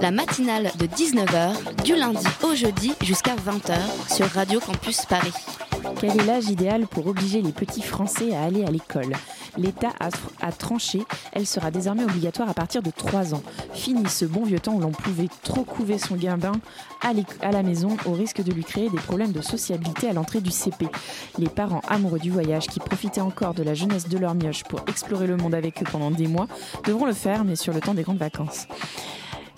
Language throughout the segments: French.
La matinale de 19h, du lundi au jeudi jusqu'à 20h sur Radio Campus Paris. Quel est l'âge idéal pour obliger les petits Français à aller à l'école? L'État a, tranché, elle sera désormais obligatoire à partir de 3 ans. Fini ce bon vieux temps où l'on pouvait trop couver son gambin à, à la maison au risque de lui créer des problèmes de sociabilité à l'entrée du CP. Les parents amoureux du voyage qui profitaient encore de la jeunesse de leur mioche pour explorer le monde avec eux pendant des mois devront le faire, mais sur le temps des grandes vacances.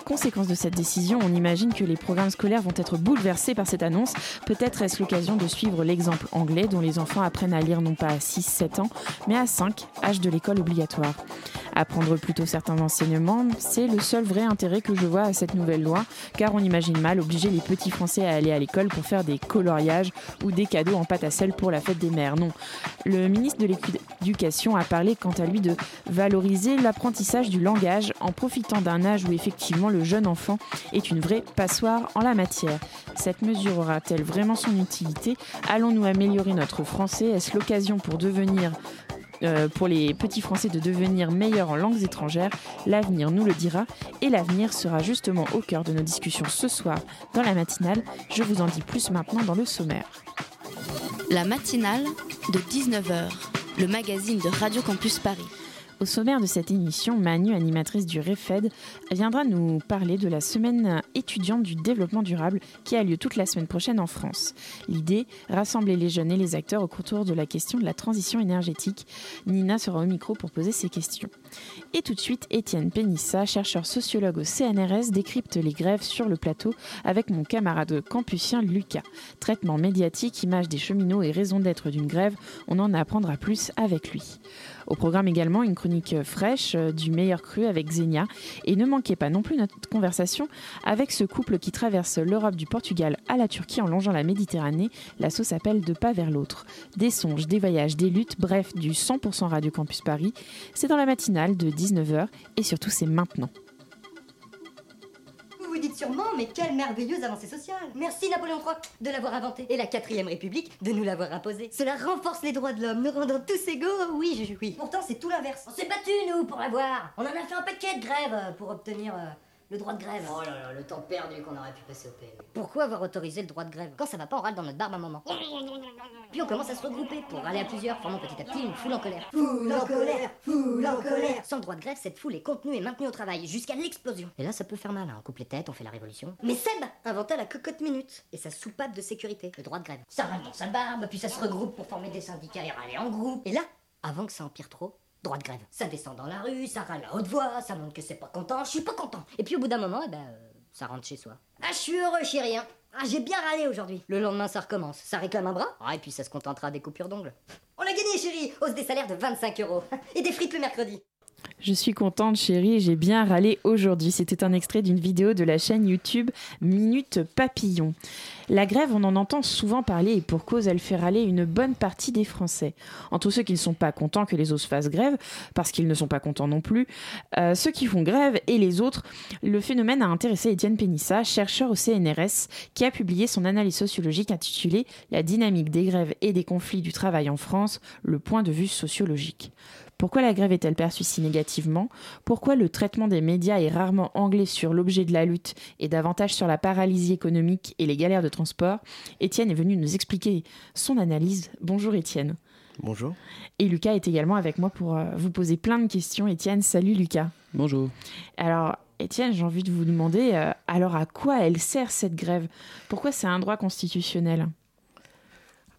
Conséquence de cette décision, on imagine que les programmes scolaires vont être bouleversés par cette annonce. Peut-être est-ce l'occasion de suivre l'exemple anglais dont les enfants apprennent à lire non pas à 6-7 ans, mais à 5, âge de l'école obligatoire. Apprendre plutôt certains enseignements, c'est le seul vrai intérêt que je vois à cette nouvelle loi, car on imagine mal obliger les petits Français à aller à l'école pour faire des coloriages ou des cadeaux en pâte à sel pour la fête des mères. Non. Le ministre de l'Éducation a parlé quant à lui de valoriser l'apprentissage du langage en profitant d'un âge où effectivement le jeune enfant est une vraie passoire en la matière. Cette mesure aura-t-elle vraiment son utilité? Allons-nous améliorer notre français? Est-ce l'occasion euh, pour les petits Français de devenir meilleurs en langues étrangères, l'avenir nous le dira et l'avenir sera justement au cœur de nos discussions ce soir dans la matinale. Je vous en dis plus maintenant dans le sommaire. La matinale de 19h, le magazine de Radio Campus Paris. Au sommaire de cette émission, Manu, animatrice du REFED, viendra nous parler de la semaine étudiante du développement durable qui a lieu toute la semaine prochaine en France. L'idée, rassembler les jeunes et les acteurs autour de la question de la transition énergétique. Nina sera au micro pour poser ses questions. Et tout de suite, Étienne Pénissa, chercheur sociologue au CNRS, décrypte les grèves sur le plateau avec mon camarade campusien Lucas. Traitement médiatique, image des cheminots et raison d'être d'une grève, on en apprendra plus avec lui. Au programme également une chronique fraîche euh, du meilleur cru avec Xenia. Et ne manquez pas non plus notre conversation avec ce couple qui traverse l'Europe du Portugal à la Turquie en longeant la Méditerranée. La sauce s'appelle de pas vers l'autre. Des songes, des voyages, des luttes, bref, du 100% Radio Campus Paris. C'est dans la matinale de 19h et surtout c'est maintenant. Vous vous dites sûrement, mais quelle merveilleuse avancée sociale Merci Napoléon III de l'avoir inventé et la 4ème République de nous l'avoir imposé. Cela renforce les droits de l'homme, nous rendant tous égaux, oui, je oui. Pourtant, c'est tout l'inverse. On s'est battus, nous, pour l'avoir On en a fait un paquet de grèves euh, pour obtenir euh, le droit de grève. Oh là là, le temps perdu qu'on aurait pu passer au PMU. Pourquoi avoir autorisé le droit de grève Quand ça va pas, on râle dans notre barbe un moment. Puis on commence à se regrouper pour râler à plusieurs, formant petit à petit une foule en colère. Foule en colère Foule en colère Sans le droit de grève, cette foule est contenue et maintenue au travail, jusqu'à l'explosion. Et là, ça peut faire mal, hein. on coupe les têtes, on fait la révolution. Mais Seb inventa la cocotte minute et sa soupape de sécurité, le droit de grève. Ça râle dans sa barbe, puis ça se regroupe pour former des syndicats et râler en groupe. Et là, avant que ça empire trop, droit de grève. Ça descend dans la rue, ça râle à haute voix, ça montre que c'est pas content, je suis pas content. Et puis au bout d'un moment, eh ben, euh, ça rentre chez soi. Ah, je suis heureux, chérie, hein. Ah, j'ai bien râlé aujourd'hui. Le lendemain, ça recommence. Ça réclame un bras Ah, et puis ça se contentera des coupures d'ongles. On a gagné, chérie Hausse des salaires de 25 euros. Et des frites le mercredi. Je suis contente, chérie, j'ai bien râlé aujourd'hui. C'était un extrait d'une vidéo de la chaîne YouTube Minute Papillon. La grève, on en entend souvent parler et pour cause, elle fait râler une bonne partie des Français. Entre ceux qui ne sont pas contents que les autres fassent grève, parce qu'ils ne sont pas contents non plus, euh, ceux qui font grève et les autres, le phénomène a intéressé Étienne Pénissa, chercheur au CNRS, qui a publié son analyse sociologique intitulée La dynamique des grèves et des conflits du travail en France, le point de vue sociologique. Pourquoi la grève est-elle perçue si négativement? Pourquoi le traitement des médias est rarement anglais sur l'objet de la lutte et davantage sur la paralysie économique et les galères de transport? Étienne est venu nous expliquer son analyse. Bonjour Étienne. Bonjour. Et Lucas est également avec moi pour euh, vous poser plein de questions. Étienne, salut Lucas. Bonjour. Alors, Étienne, j'ai envie de vous demander, euh, alors à quoi elle sert cette grève? Pourquoi c'est un droit constitutionnel?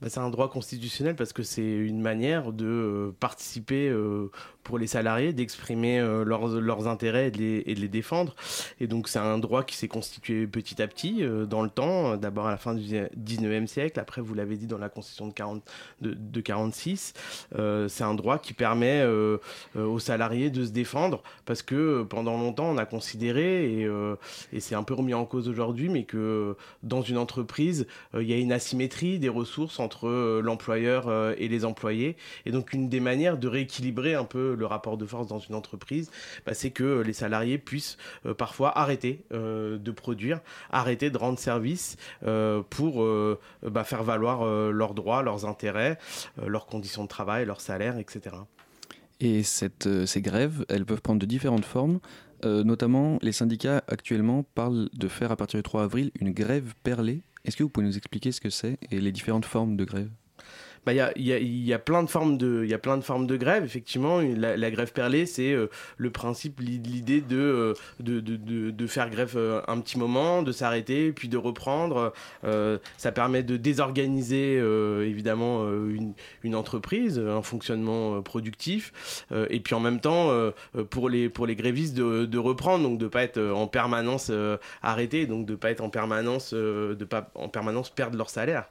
Bah, C'est un droit constitutionnel parce que c'est une manière de euh, participer euh, pour les salariés, d'exprimer euh, leurs, leurs, intérêts et de, les, de, les, défendre. Et donc c'est un droit qui s'est constitué petit à petit dans le temps, d'abord à la fin du 19e siècle, après vous l'avez dit dans la Constitution de, 40, de, de 46. c'est un droit qui permet aux salariés de se défendre parce que pendant longtemps on a considéré, et, et c'est un peu remis en cause aujourd'hui, mais que dans une entreprise, il y a une asymétrie des ressources entre euh, l'employeur euh, et les employés. Et donc une des manières de rééquilibrer un peu le rapport de force dans une entreprise, bah, c'est que les salariés puissent euh, parfois arrêter de produire, arrêter de rendre service pour bah, faire valoir leurs droits, leurs intérêts, leurs conditions de travail, leur salaire, etc. Et cette, ces grèves, elles peuvent prendre de différentes formes. notamment, les syndicats actuellement parlent de faire à partir du 3 avril une grève perlée est-ce que vous pouvez nous expliquer ce que c'est et les différentes formes de grève? Bah, il y, a, y, a, plein de formes de, y a plein de formes de grève. Effectivement, la, grève perlée, c'est euh, le principe, l'idée euh, de, de, de, de, faire grève euh, un petit moment, de s'arrêter, puis de reprendre. ça permet de désorganiser évidemment une, une, entreprise, un fonctionnement productif, et puis en même temps pour les pour les grévistes de, reprendre, donc de pas être en permanence arrêté, donc de pas être en permanence de pas en permanence perdre leur salaire.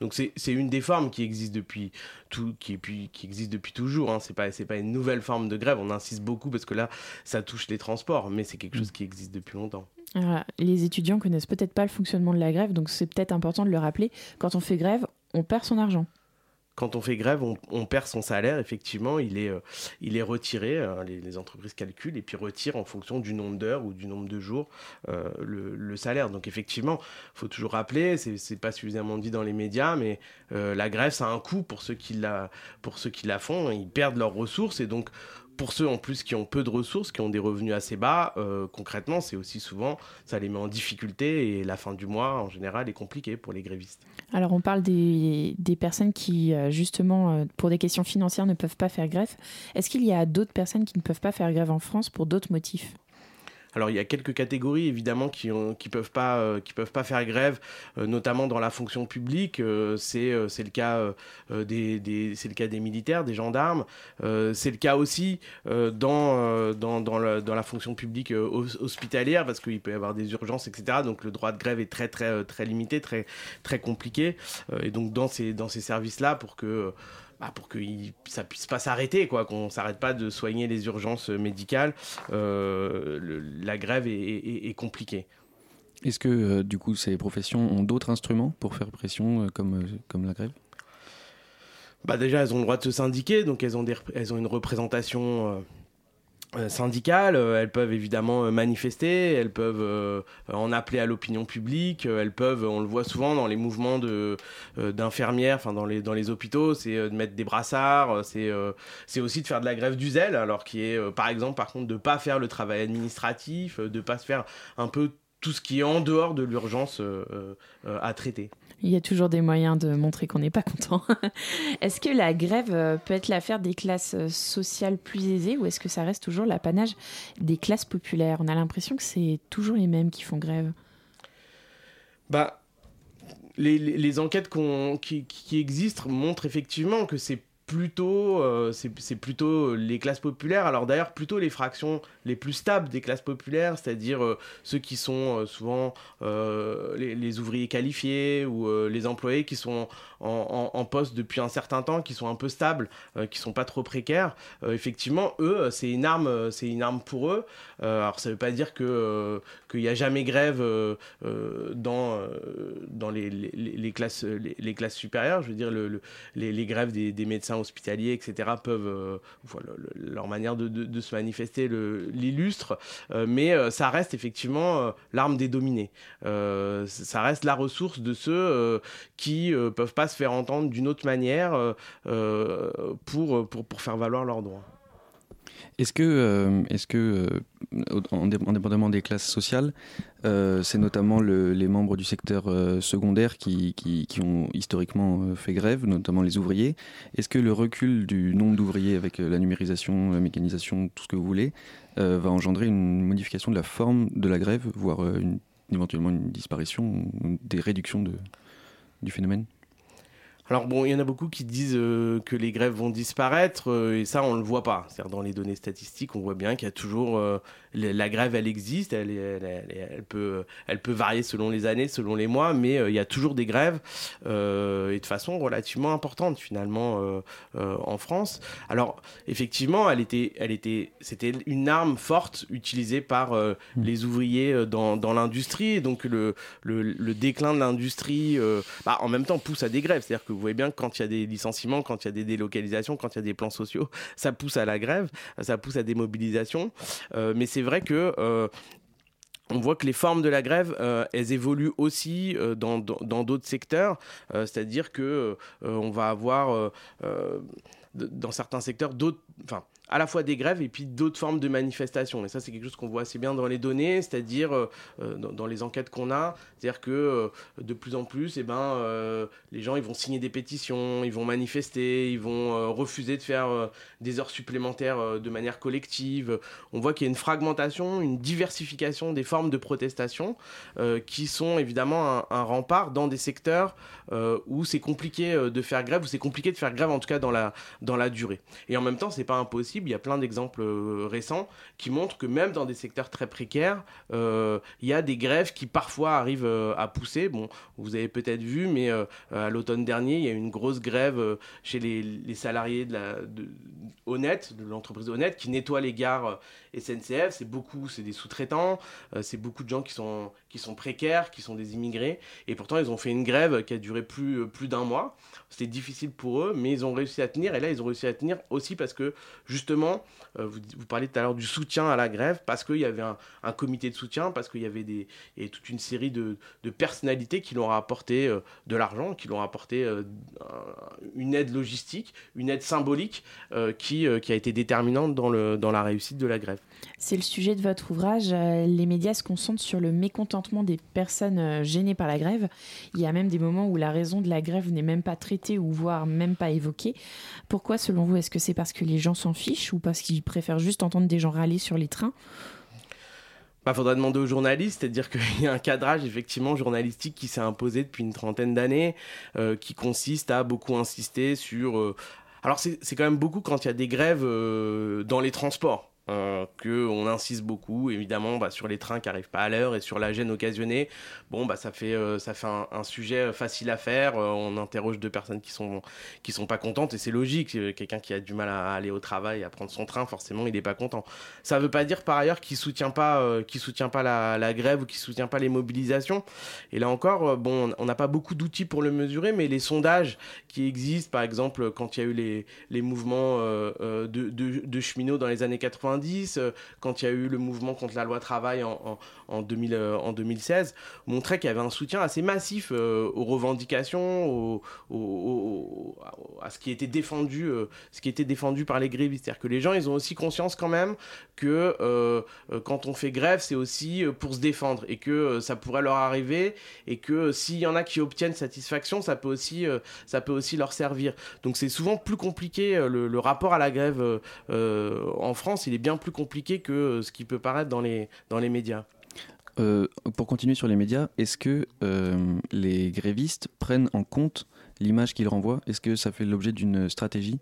Donc c'est une des formes qui existe depuis tout, qui, qui existe depuis toujours. Hein. C'est pas c'est pas une nouvelle forme de grève. On insiste beaucoup parce que là ça touche les transports, mais c'est quelque chose qui existe depuis longtemps. les étudiants connaissent peut-être pas le fonctionnement de la grève, donc c'est peut-être important de le rappeler. Quand on fait grève, on perd son argent quand on fait grève, on, perd son salaire, effectivement, il est, euh, il est retiré, euh, les, entreprises calculent et puis retirent en fonction du nombre d'heures ou du nombre de jours euh, le, salaire. Donc effectivement, il faut toujours rappeler, c'est pas suffisamment dit dans les médias, mais la grève, ça a un coût pour ceux qui la, pour ceux qui la font, ils perdent leurs ressources et donc pour ceux en plus qui ont peu de ressources, qui ont des revenus assez bas, euh, concrètement, c'est aussi souvent, ça les met en difficulté et la fin du mois, en général, est compliquée pour les grévistes. Alors, on parle des, des personnes qui, euh, justement, euh, pour des questions financières, ne peuvent pas faire grève. Est-ce qu'il y a d'autres personnes qui ne peuvent pas faire grève en France pour d'autres motifs? Alors il y a quelques catégories évidemment qui ne qui peuvent pas euh, peuvent pas faire grève, euh, notamment dans la fonction publique. Euh, c'est le cas des, le cas des militaires, des gendarmes. c'est le cas aussi dans dans dans, dans, la fonction publique hospitalière parce qu'il peut y avoir des urgences etc. Donc le droit de grève est très très très limité, très très compliqué. et donc dans ces dans ces services là pour que bah, pour que ça puisse pas s'arrêter, quoi, qu'on s'arrête pas de soigner les urgences médicales. Euh, la grève est, compliquée. Est-ce que euh, du coup ces professions ont d'autres instruments pour faire pression euh, comme, comme la grève? Bah déjà elles ont le droit de se syndiquer, donc elles ont, elles ont une représentation syndicales, euh, elles peuvent évidemment euh, manifester, elles peuvent en appeler à l'opinion publique, elles peuvent, on le voit souvent dans les mouvements de d'infirmières, enfin dans les hôpitaux, c'est de mettre des brassards, c'est aussi de faire de la grève du zèle, alors qui est par exemple par contre de pas faire le travail administratif, de pas se faire un peu tout ce qui est en dehors de l'urgence à traiter. Il y a toujours des moyens de montrer qu'on n'est pas content. est-ce que la grève euh, peut être l'affaire des classes euh, sociales plus aisées ou est-ce que ça reste toujours l'apanage des classes populaires? On a l'impression que c'est toujours les mêmes qui font grève. Bah, les, enquêtes qui, qui, existent montrent effectivement que c'est plutôt, euh, c'est plutôt les classes populaires. Alors d'ailleurs, plutôt les fractions les plus stables des classes populaires, c'est-à-dire euh, ceux qui sont euh, souvent les, ouvriers qualifiés ou les employés qui sont en, poste depuis un certain temps, qui sont un peu stables, qui sont pas trop précaires. effectivement, eux, c'est une arme, une arme pour eux. alors ça veut pas dire que qu'il n'y a jamais grève dans dans les, les, classes les, classes supérieures. Je veux dire le, les, grèves des, des médecins hospitaliers, etc., peuvent, euh, leur manière de, se manifester l'illustre, euh, mais euh, ça reste effectivement l'arme des dominés. ça reste la ressource de ceux qui peuvent pas se faire entendre d'une autre manière pour, pour, pour faire valoir leurs droits. Est-ce que, euh, est-ce que euh, indépendamment des classes sociales, euh, c'est notamment les membres du secteur secondaire qui, ont historiquement fait grève, notamment les ouvriers? Est-ce que le recul du nombre d'ouvriers avec la numérisation, la mécanisation, tout ce que vous voulez, va engendrer une modification de la forme de la grève, voire éventuellement une disparition, des réductions du phénomène? Alors bon, il y en a beaucoup qui disent euh, que les grèves vont disparaître euh, et ça on le voit pas. C'est-à-dire dans les données statistiques, on voit bien qu'il y a toujours euh, la grève, elle existe, elle, elle, peut, elle peut varier selon les années, selon les mois, mais il y a toujours des grèves et de façon relativement importante finalement en France. Alors effectivement, elle était, elle était, c'était une arme forte utilisée par mmh. les ouvriers dans, dans l'industrie. Donc le, le, le, déclin de l'industrie, bah, en même temps pousse à des grèves. C'est-à-dire que vous voyez bien que quand il y a des licenciements, quand il y a des délocalisations, quand il y a des plans sociaux, ça pousse à la grève, ça pousse à des mobilisations. Euh, mais c'est vrai que euh, on voit que les formes de la grève, euh, elles évoluent aussi dans d'autres secteurs. C'est-à-dire que on va avoir dans certains secteurs d'autres, enfin à la fois des grèves et puis d'autres formes de manifestations. Et ça, c'est quelque chose qu'on voit assez bien dans les données, c'est-à-dire euh, euh, dans, les enquêtes qu'on a, c'est-à-dire que euh, de plus en plus, eh ben, les gens ils vont signer des pétitions, ils vont manifester, ils vont refuser de faire des heures supplémentaires de manière collective. On voit qu'il y a une fragmentation, une diversification des formes de protestation qui sont évidemment un, rempart dans des secteurs où c'est compliqué de faire grève, où c'est compliqué de faire grève en tout cas dans la, dans la durée. Et en même temps, c'est pas impossible il y a plein d'exemples euh, récents qui montrent que même dans des secteurs très précaires, euh, il y a des grèves qui parfois arrivent euh, à pousser. Bon, vous avez peut-être vu, mais à l'automne dernier, il y a eu une grosse grève chez les, salariés de la Honnête, de l'entreprise Honnête, qui nettoie les gares SNCF. C'est beaucoup, c'est des sous-traitants, c'est beaucoup de gens qui sont, qui sont précaires, qui sont des immigrés. Et pourtant, ils ont fait une grève qui a duré plus, plus d'un mois. C'était difficile pour eux, mais ils ont réussi à tenir. Et là, ils ont réussi à tenir aussi parce que, justement, euh, vous, vous, parliez tout à l'heure du soutien à la grève, parce qu'il y avait un, comité de soutien, parce qu'il y avait des, et toute une série de, personnalités qui leur apporté euh, de l'argent, qui leur apporté euh, une aide logistique, une aide symbolique qui, qui a été déterminante dans, le, dans la réussite de la grève. C'est le sujet de votre ouvrage. Les médias se concentrent sur le mécontentement des personnes gênées par la grève. Il y a même des moments où la raison de la grève n'est même pas traitée ou voire même pas évoquée. Pourquoi, selon vous, est-ce que c'est parce que les gens s'en fichent? Ou parce qu'ils préfèrent juste entendre des gens râler sur les trains? Bah, faudra demander aux journalistes, c'est-à-dire qu'il y a un cadrage effectivement journalistique qui s'est imposé depuis une trentaine d'années, euh, qui consiste à beaucoup insister sur. Euh, alors c'est quand même beaucoup quand il y a des grèves euh, dans les transports. Euh, qu'on insiste beaucoup évidemment bah, sur les trains qui arrivent pas à l'heure et sur la gêne occasionnée. Bon bah ça fait euh, ça fait un, sujet facile à faire. Euh, on interroge deux personnes qui sont qui sont pas contentes et c'est logique. Quelqu'un qui a du mal à aller au travail à prendre son train forcément il est pas content. Ça veut pas dire par ailleurs qu'il soutient pas qu'il soutient pas la, grève ou qu'il soutient pas les mobilisations. Et là encore bon on n'a pas beaucoup d'outils pour le mesurer mais les sondages qui existent par exemple quand il y a eu les, les mouvements de cheminots dans les années 90 euh, quand il y a eu le mouvement contre la loi travail en, en, 2000, en 2016, euh, montrait qu'il y avait un soutien assez massif euh, aux revendications, à ce qui était défendu, ce qui était défendu par les grévistes. C'est-à-dire que les gens, ils ont aussi conscience quand même que quand on fait grève, c'est aussi pour se défendre et que ça pourrait leur arriver et que s'il y en a qui obtiennent satisfaction, ça peut aussi, ça peut aussi leur servir. Donc c'est souvent plus compliqué le, le, rapport à la grève en France. Il est bien plus compliqué que euh, ce qui peut paraître dans les, dans les médias. Euh, pour continuer sur les médias, est-ce que euh, les grévistes prennent en compte l'image qu'ils renvoient? Est-ce que ça fait l'objet d'une stratégie?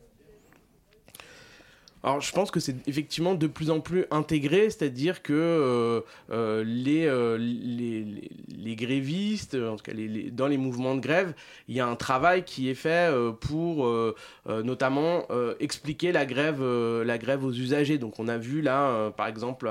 Alors je pense que c'est effectivement de plus en plus intégré, c'est-à-dire que euh, euh, euh, les, grévistes, en tout cas dans les mouvements de grève, il y a un travail qui est fait pour notamment expliquer la grève, la grève aux usagers. Donc on a vu là, par exemple,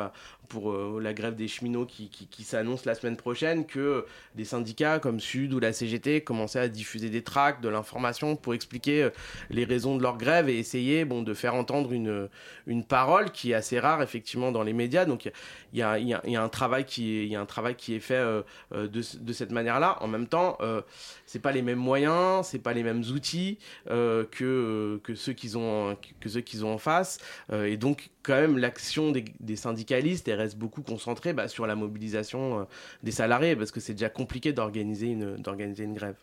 pour euh, la grève des cheminots qui, qui, s'annonce la semaine prochaine que des syndicats comme Sud ou la CGT commençaient à diffuser des tracts, de l'information pour expliquer euh, les raisons de leur grève et essayer bon, de faire entendre une, une parole qui est assez rare effectivement dans les médias. Donc il y a, y, y a, un travail qui est, un travail qui est fait euh, de, de, cette manière-là. En même temps, c'est pas les mêmes moyens, c'est pas les mêmes outils que, que ceux qu'ils ont, que ceux qu'ils ont en face. et donc quand même l'action des syndicalistes reste beaucoup concentré bah, sur la mobilisation euh, des salariés, parce que c'est déjà compliqué d'organiser une, d'organiser une grève.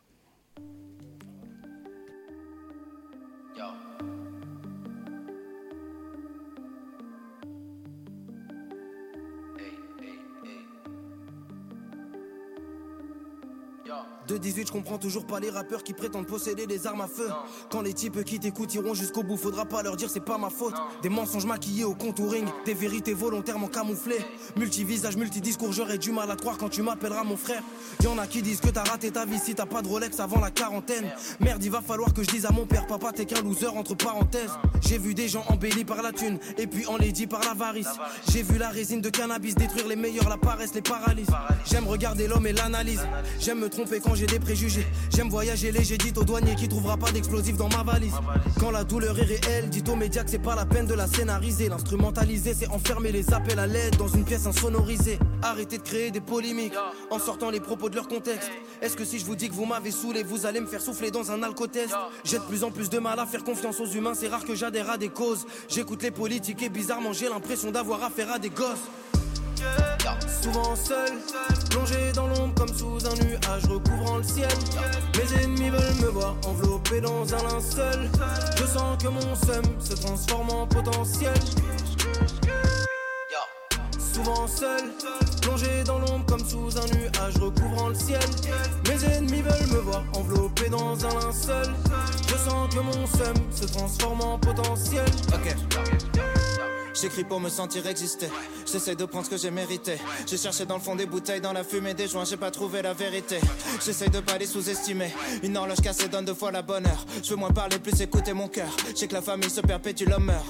De 18, je comprends toujours pas les rappeurs qui prétendent posséder des armes à feu. Quand les types qui t'écoutent iront jusqu'au bout, faudra pas leur dire c'est pas ma faute. Des mensonges maquillés au contouring, des vérités volontairement camouflées. Multivisage, multidiscours, j'aurais du mal à croire quand tu m'appelleras mon frère. Y en a qui disent que t'as raté ta vie si t'as pas de Rolex avant la quarantaine. Merde, il va falloir que je dise à mon père, papa, t'es qu'un loser entre parenthèses. J'ai vu des gens embellis par la thune et puis enlaidis par l'avarice. J'ai vu la résine de cannabis détruire les meilleurs, la paresse, les paralyses. J'aime regarder l'homme et l'analyse. J'aime me tromper quand j'ai des préjugés. J'aime voyager léger, dites au douanier qui trouvera pas d'explosifs dans ma valise. Quand la douleur est réelle, dites aux médias que c'est pas la peine de la scénariser. L'instrumentaliser, c'est enfermer les appels à l'aide dans une pièce insonorisée. Arrêtez de créer des polémiques en sortant les propos de leur contexte. Est-ce que si je vous dis que vous m'avez saoulé, vous allez me faire souffler dans un alcotest? J'ai de plus en plus de mal à faire confiance aux humains, c'est rare que j'adhère à des causes. J'écoute les politiques et bizarrement j'ai l'impression d'avoir affaire à des gosses. Souvent seul, plongé dans l'ombre comme sous un nuage recouvrant le ciel. Mes ennemis veulent me voir enveloppé dans un linceul. Je sens que mon seum se transforme en potentiel. Souvent seul, plongé dans l'ombre comme sous un nuage recouvrant le ciel. Mes ennemis veulent me voir enveloppé dans un linceul. Je sens que mon seum se transforme en potentiel. Ok. J'écris pour me sentir exister. J'essaie de prendre ce que j'ai mérité. J'ai cherché dans le fond des bouteilles, dans la fumée des joints, j'ai pas trouvé la vérité. J'essaie de pas les sous-estimer. Une horloge cassée donne deux fois la bonne heure. Je veux moins parler, plus écouter mon cœur. J'ai que la famille se perpétue, l'homme meurt.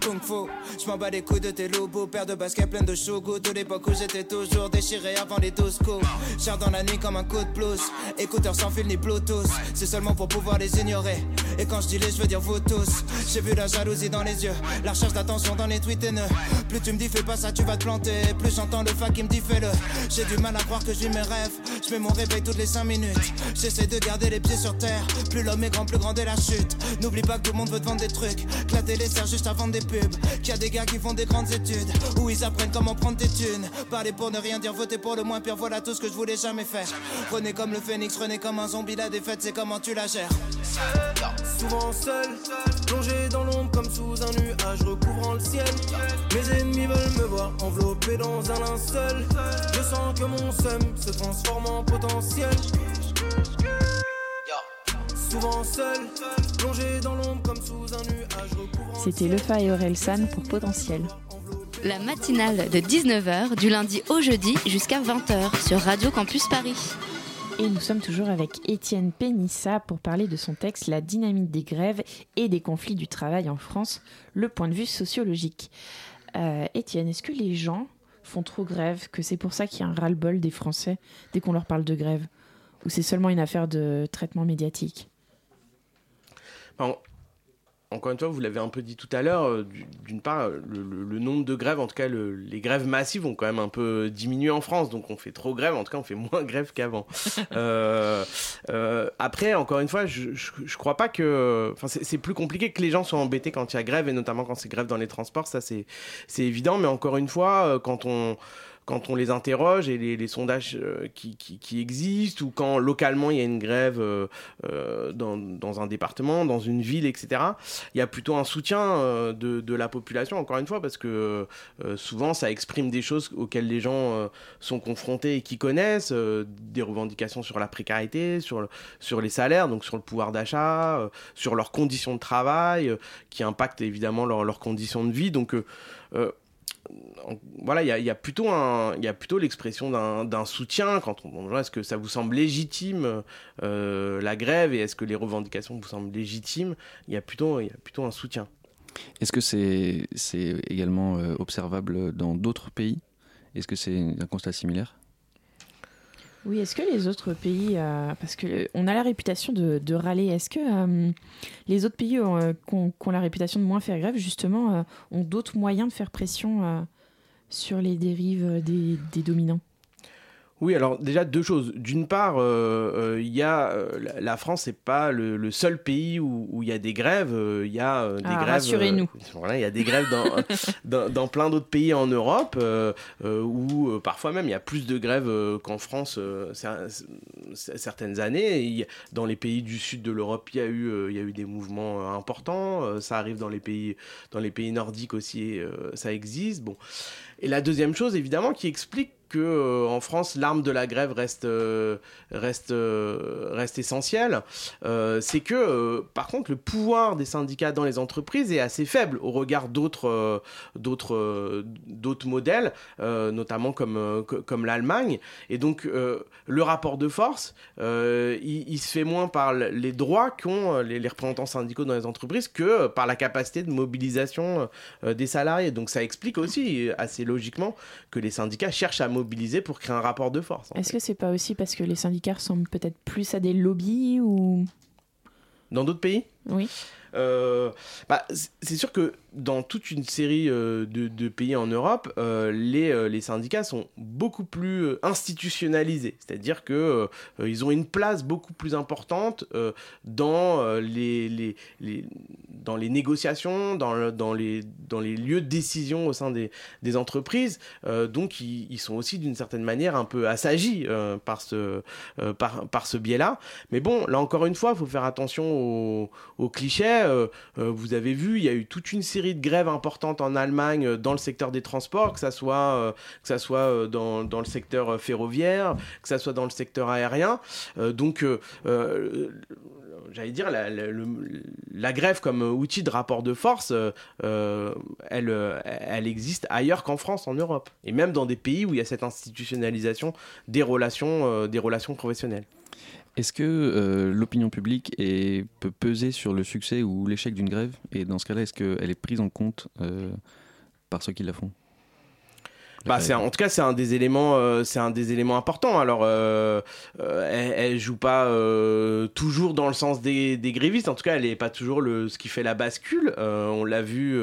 Kung Fu, je m'en bats les couilles de tes lobos, paire de baskets plein de shogo. De l'époque où j'étais toujours déchiré avant les 12 coups. Cher dans la nuit comme un coup de blues. Écouteurs sans fil ni Bluetooth, c'est seulement pour pouvoir les ignorer. Et quand je dis les, je veux dire vous tous. J'ai vu la jalousie dans les yeux, la recherche d'attention dans les tweets haineux. Plus tu me dis fais pas ça, tu vas te planter. Plus j'entends le fac qui me dit fais-le. J'ai du mal à croire que j'ai mes rêves. Je mets mon réveil toutes les 5 minutes. J'essaie de garder les pieds sur terre. Plus l'homme est grand, plus grande est la chute. N'oublie pas que tout le monde veut te vendre des trucs. Que la télé sert juste à vendre des pubs. Qu'il y a des gars qui font des grandes études. Où ils apprennent comment prendre tes thunes. Parler pour ne rien dire, voter pour le moins pire. Voilà tout ce que je voulais jamais faire. Renez comme le phénix, renez comme un zombie. La défaite, c'est comment tu la gères. Souvent seul, plongé dans l'ombre comme sous un nuage recouvrant le ciel. Mes ennemis veulent me voir enveloppé dans un linceul. Je sens que mon seum se transforme en potentiel. Souvent seul, plongé dans l'ombre comme sous un nuage C'était Lefa et Aurel San pour Potentiel. La matinale de 19h du lundi au jeudi jusqu'à 20h sur Radio Campus Paris. Et nous sommes toujours avec Étienne Pénissa pour parler de son texte La dynamique des grèves et des conflits du travail en France, le point de vue sociologique. Euh, Étienne, est-ce que les gens font trop grève, que c'est pour ça qu'il y a un ras-le-bol des Français dès qu'on leur parle de grève? Ou c'est seulement une affaire de traitement médiatique? Encore une fois, vous l'avez un peu dit tout à l'heure, euh, du- d'une part, le, le- le nombre de grèves, en tout cas le- les grèves massives ont quand même un peu diminué en France, donc on fait trop grève, en tout cas on fait moins grève qu'avant. Euh, euh, après, encore une fois, je, je, je crois pas que... Enfin, c'est plus compliqué que les gens soient embêtés quand il y a grève, et notamment quand c'est grève dans les transports, ça c'est évident, mais encore une fois, euh, quand on quand on les interroge et les, sondages euh, qui, existent, ou quand localement il y a une grève euh, euh, dans, un département, dans une ville, etc., il y a plutôt un soutien de, la population, encore une fois, parce que souvent ça exprime des choses auxquelles les gens sont confrontés et qui connaissent, des revendications sur la précarité, sur, le- sur les salaires, donc sur le pouvoir d'achat, sur leurs conditions de travail, qui impactent évidemment leur- leurs conditions de vie. Donc voilà, il y a, plutôt, un- il plutôt l'expression d'un soutien quand on on- est-ce que ça vous semble légitime euh, la grève et est-ce que les revendications vous semblent légitimes Il y a plutôt, il y a plutôt un soutien. Est-ce que c'est c'est également euh, observable dans d'autres pays? Est-ce que c'est un constat similaire? Oui, est-ce que les autres pays, euh, parce que euh, a la réputation de, râler, est-ce que euh, les autres pays qui ont- la réputation de moins faire grève, justement, ont d'autres moyens de faire pression sur les dérives des dominants? Oui, alors déjà deux choses. D'une part, euh, euh, il y a euh, la- France, c'est pas le, le seul pays où il y a des grèves. Il y a des Ah, grèves. rassurez-nous. voilà, il y a des grèves dans, dans, dans plein d'autres pays en Europe euh, où parfois même il y a plus de grèves qu'en France cer- cer- certaines années. Et dans les pays du sud de l'Europe, il y a eu il y a eu des mouvements importants. Ça arrive dans les pays dans les pays nordiques aussi, ça existe. Bon. Et la deuxième chose, évidemment, qui explique que euh, en France l'arme de la grève reste euh, reste euh, reste essentielle, c'est que par contre le pouvoir des syndicats dans les entreprises est assez faible au regard d'autres d'autres d'autres modèles, notamment comme co- comme l'Allemagne. Et donc le rapport de force, il, se fait moins par les droits qu'ont les, les représentants syndicaux dans les entreprises que par la capacité de mobilisation des salariés. Donc ça explique aussi assez logiquement que les syndicats cherchent à mobiliser pour créer un rapport de force. Est-ce que c'est pas aussi parce que les syndicats ressemblent peut-être plus à des lobbies ou Dans d'autres pays? Oui Euh, bah, c'est sûr que dans toute une série euh, de, pays en Europe, euh, les, syndicats sont beaucoup plus institutionnalisés. C'est-à-dire que euh, ils ont une place beaucoup plus importante dans, les, négociations, dans, le- dans, les, lieux de décision au sein des, entreprises. Donc, ils, sont aussi d'une certaine manière un peu assagis par ce, biais-là. Mais bon, là encore une fois, il faut faire attention aux clichés. Euh, euh, vous avez vu, il y a eu toute une série de grèves importantes en Allemagne euh, dans le secteur des transports, que ça soit, que ça soit dans, dans le secteur ferroviaire, que ça soit dans le secteur aérien. Donc, j'allais dire, la, grève comme outil de rapport de force, elle, elle existe ailleurs qu'en France, en Europe. Et même dans des pays où il y a cette institutionnalisation des relations, des relations professionnelles. Est-ce que euh, l'opinion publique est- peut peser sur le succès ou l'échec d'une grève? Et dans ce cas-là, est-ce qu'elle est prise en compte euh, par ceux qui la font? Bah, c'est en tout cas c'est un des éléments euh, c'est un des éléments importants. Alors euh, euh, elle, elle joue pas toujours dans le sens des, des grévistes. En tout cas elle est pas toujours le ce qui fait la bascule. On l'a vu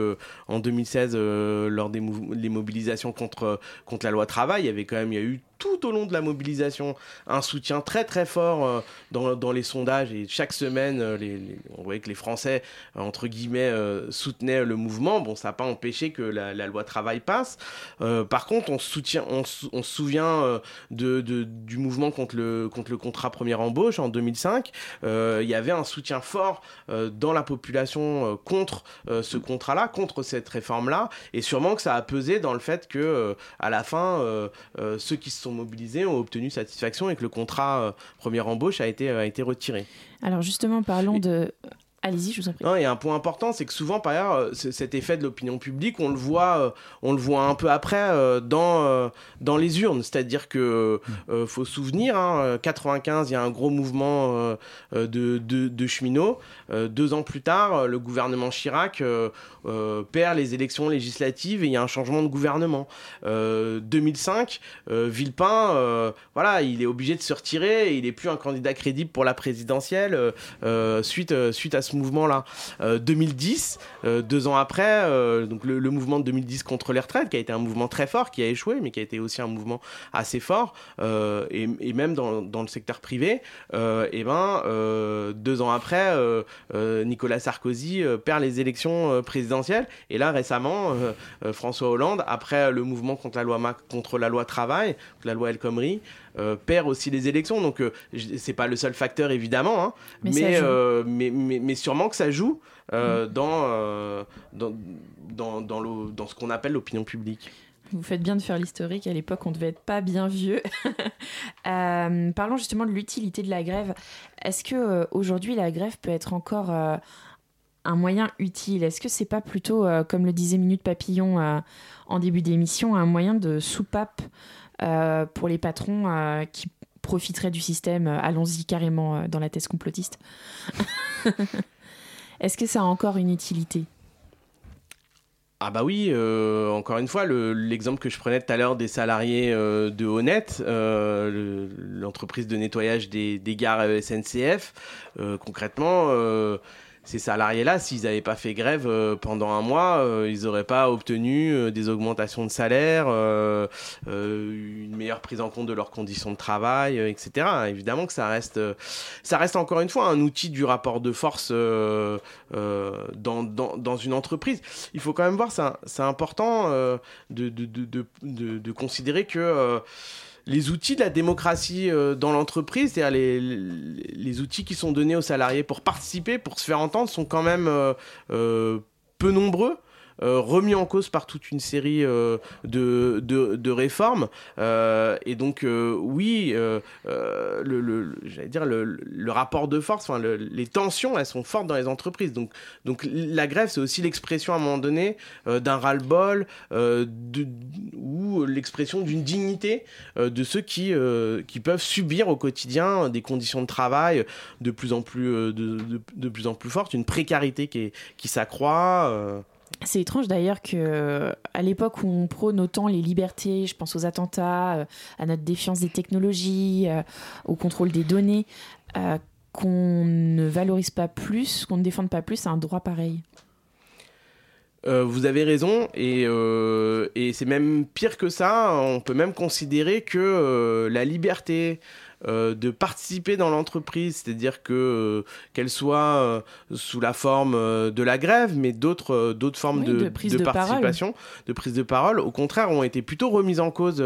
en 2016 euh, lors des les mobilisations contre contre la loi travail. Il y avait quand même il y a eu tout au long de la mobilisation. Un soutien très très fort euh, dans, dans les sondages. Et chaque semaine euh, on voyait que les Français euh, entre guillemets soutenaient le mouvement. Bon ça n'a pas empêché que la, la loi travail passe. Par contre, on soutient, on, se- souvient de, du mouvement contre le, contre le contrat première embauche en 2005. Euh, Il y avait un soutien fort dans la population contre ce contrat-là, contre cette réforme-là, et sûrement que ça a pesé dans le fait que, à la fin, ceux qui se sont mobilisés ont obtenu satisfaction et que le contrat euh, première embauche a été, a été retiré. Alors justement, parlons de. Allez-y, je vous en prie. Non, a un point important, c'est que souvent, par ailleurs, euh, cet effet de l'opinion publique, on le voit, euh, on le voit un peu après euh, dans, dans les urnes. C'est-à-dire que faut se souvenir, hein, euh, 95, il y a un gros mouvement de, de, cheminots. Deux ans plus tard, le gouvernement Chirac perd les élections législatives et il y a un changement de gouvernement. Euh, 2005, euh, Villepin, voilà, il est obligé de se retirer et il est plus un candidat crédible pour la présidentielle suite, suite à ce mouvement-là. Euh, 2010, euh, deux ans après, euh, donc le, mouvement de 2010 contre les retraites, qui a été un mouvement très fort, qui a échoué, mais qui a été aussi un mouvement assez fort, euh, et, même dans, dans le secteur privé, euh, et ben, euh, deux ans après, euh, euh, Nicolas Sarkozy euh, perd les élections euh, présidentielles, et là récemment, euh, euh, François Hollande, après le mouvement contre la loi, contre la loi travail, la loi El Khomri, euh, perd aussi les élections. Donc euh, c'est pas le seul facteur évidemment, hein, Mais mais, euh, mais, mais, mais sûrement que ça joue euh, dans, euh, dans, dans, dans, ce qu'on appelle l'opinion publique. Vous faites bien de faire l'historique. À l'époque, on devait être pas bien vieux. Euh, parlons justement de l'utilité de la grève. Est-ce que euh, aujourd'hui la grève peut être encore euh, un moyen utile? Est-ce que c'est pas plutôt, euh, comme le disait Minute Papillon euh, en début d'émission, un moyen de soupape euh, pour les patrons euh, qui profiteraient du système Euh, Allons-y carrément euh, dans la thèse complotiste. Est-ce que ça a encore une utilité? Ah bah oui, euh, encore une fois, le- l'exemple que je prenais tout à l'heure des salariés euh, de Honnête, euh, le- l'entreprise de nettoyage des, gares euh, SNCF, euh, concrètement, euh, ces salariés-là, s'ils n'avaient pas fait grève euh, pendant un mois, euh, ils n'auraient pas obtenu euh, des augmentations de salaire, une meilleure prise en compte de leurs conditions de travail, etc. Évidemment que ça reste, ça reste encore une fois un outil du rapport de force dans, dans, une entreprise. Il faut quand même voir, c'est important de, de, de, de, considérer que les outils de la démocratie euh, dans l'entreprise, c'est-à-dire les, outils qui sont donnés aux salariés pour participer, pour se faire entendre, sont quand même euh, euh, peu nombreux. Remis en cause par toute une série de, de, réformes. et donc, oui, le, j'allais dire, le, rapport de force, enfin, les tensions, elles sont fortes dans les entreprises. Donc, donc la grève, c'est aussi l'expression à un moment donné d'un ras-le-bol ou l'expression d'une dignité de ceux qui, qui peuvent subir au quotidien des conditions de travail de plus en plus, euh, de, plus, en plus fortes, une précarité qui, qui s'accroît. Euh. C'est étrange d'ailleurs que à l'époque où on prône autant les libertés, je pense aux attentats, euh, à notre défiance des technologies, au contrôle des données, qu'on ne valorise pas plus, qu'on ne défende pas plus un droit pareil. vous avez raison, et c'est même pire que ça. On peut même considérer que la liberté, euh, de participer dans l'entreprise, c'est-à-dire que euh, qu'elle soit euh, sous la forme de la grève, mais d'autres d'autres formes de, participation, de prise de parole, au contraire, ont été plutôt remises en cause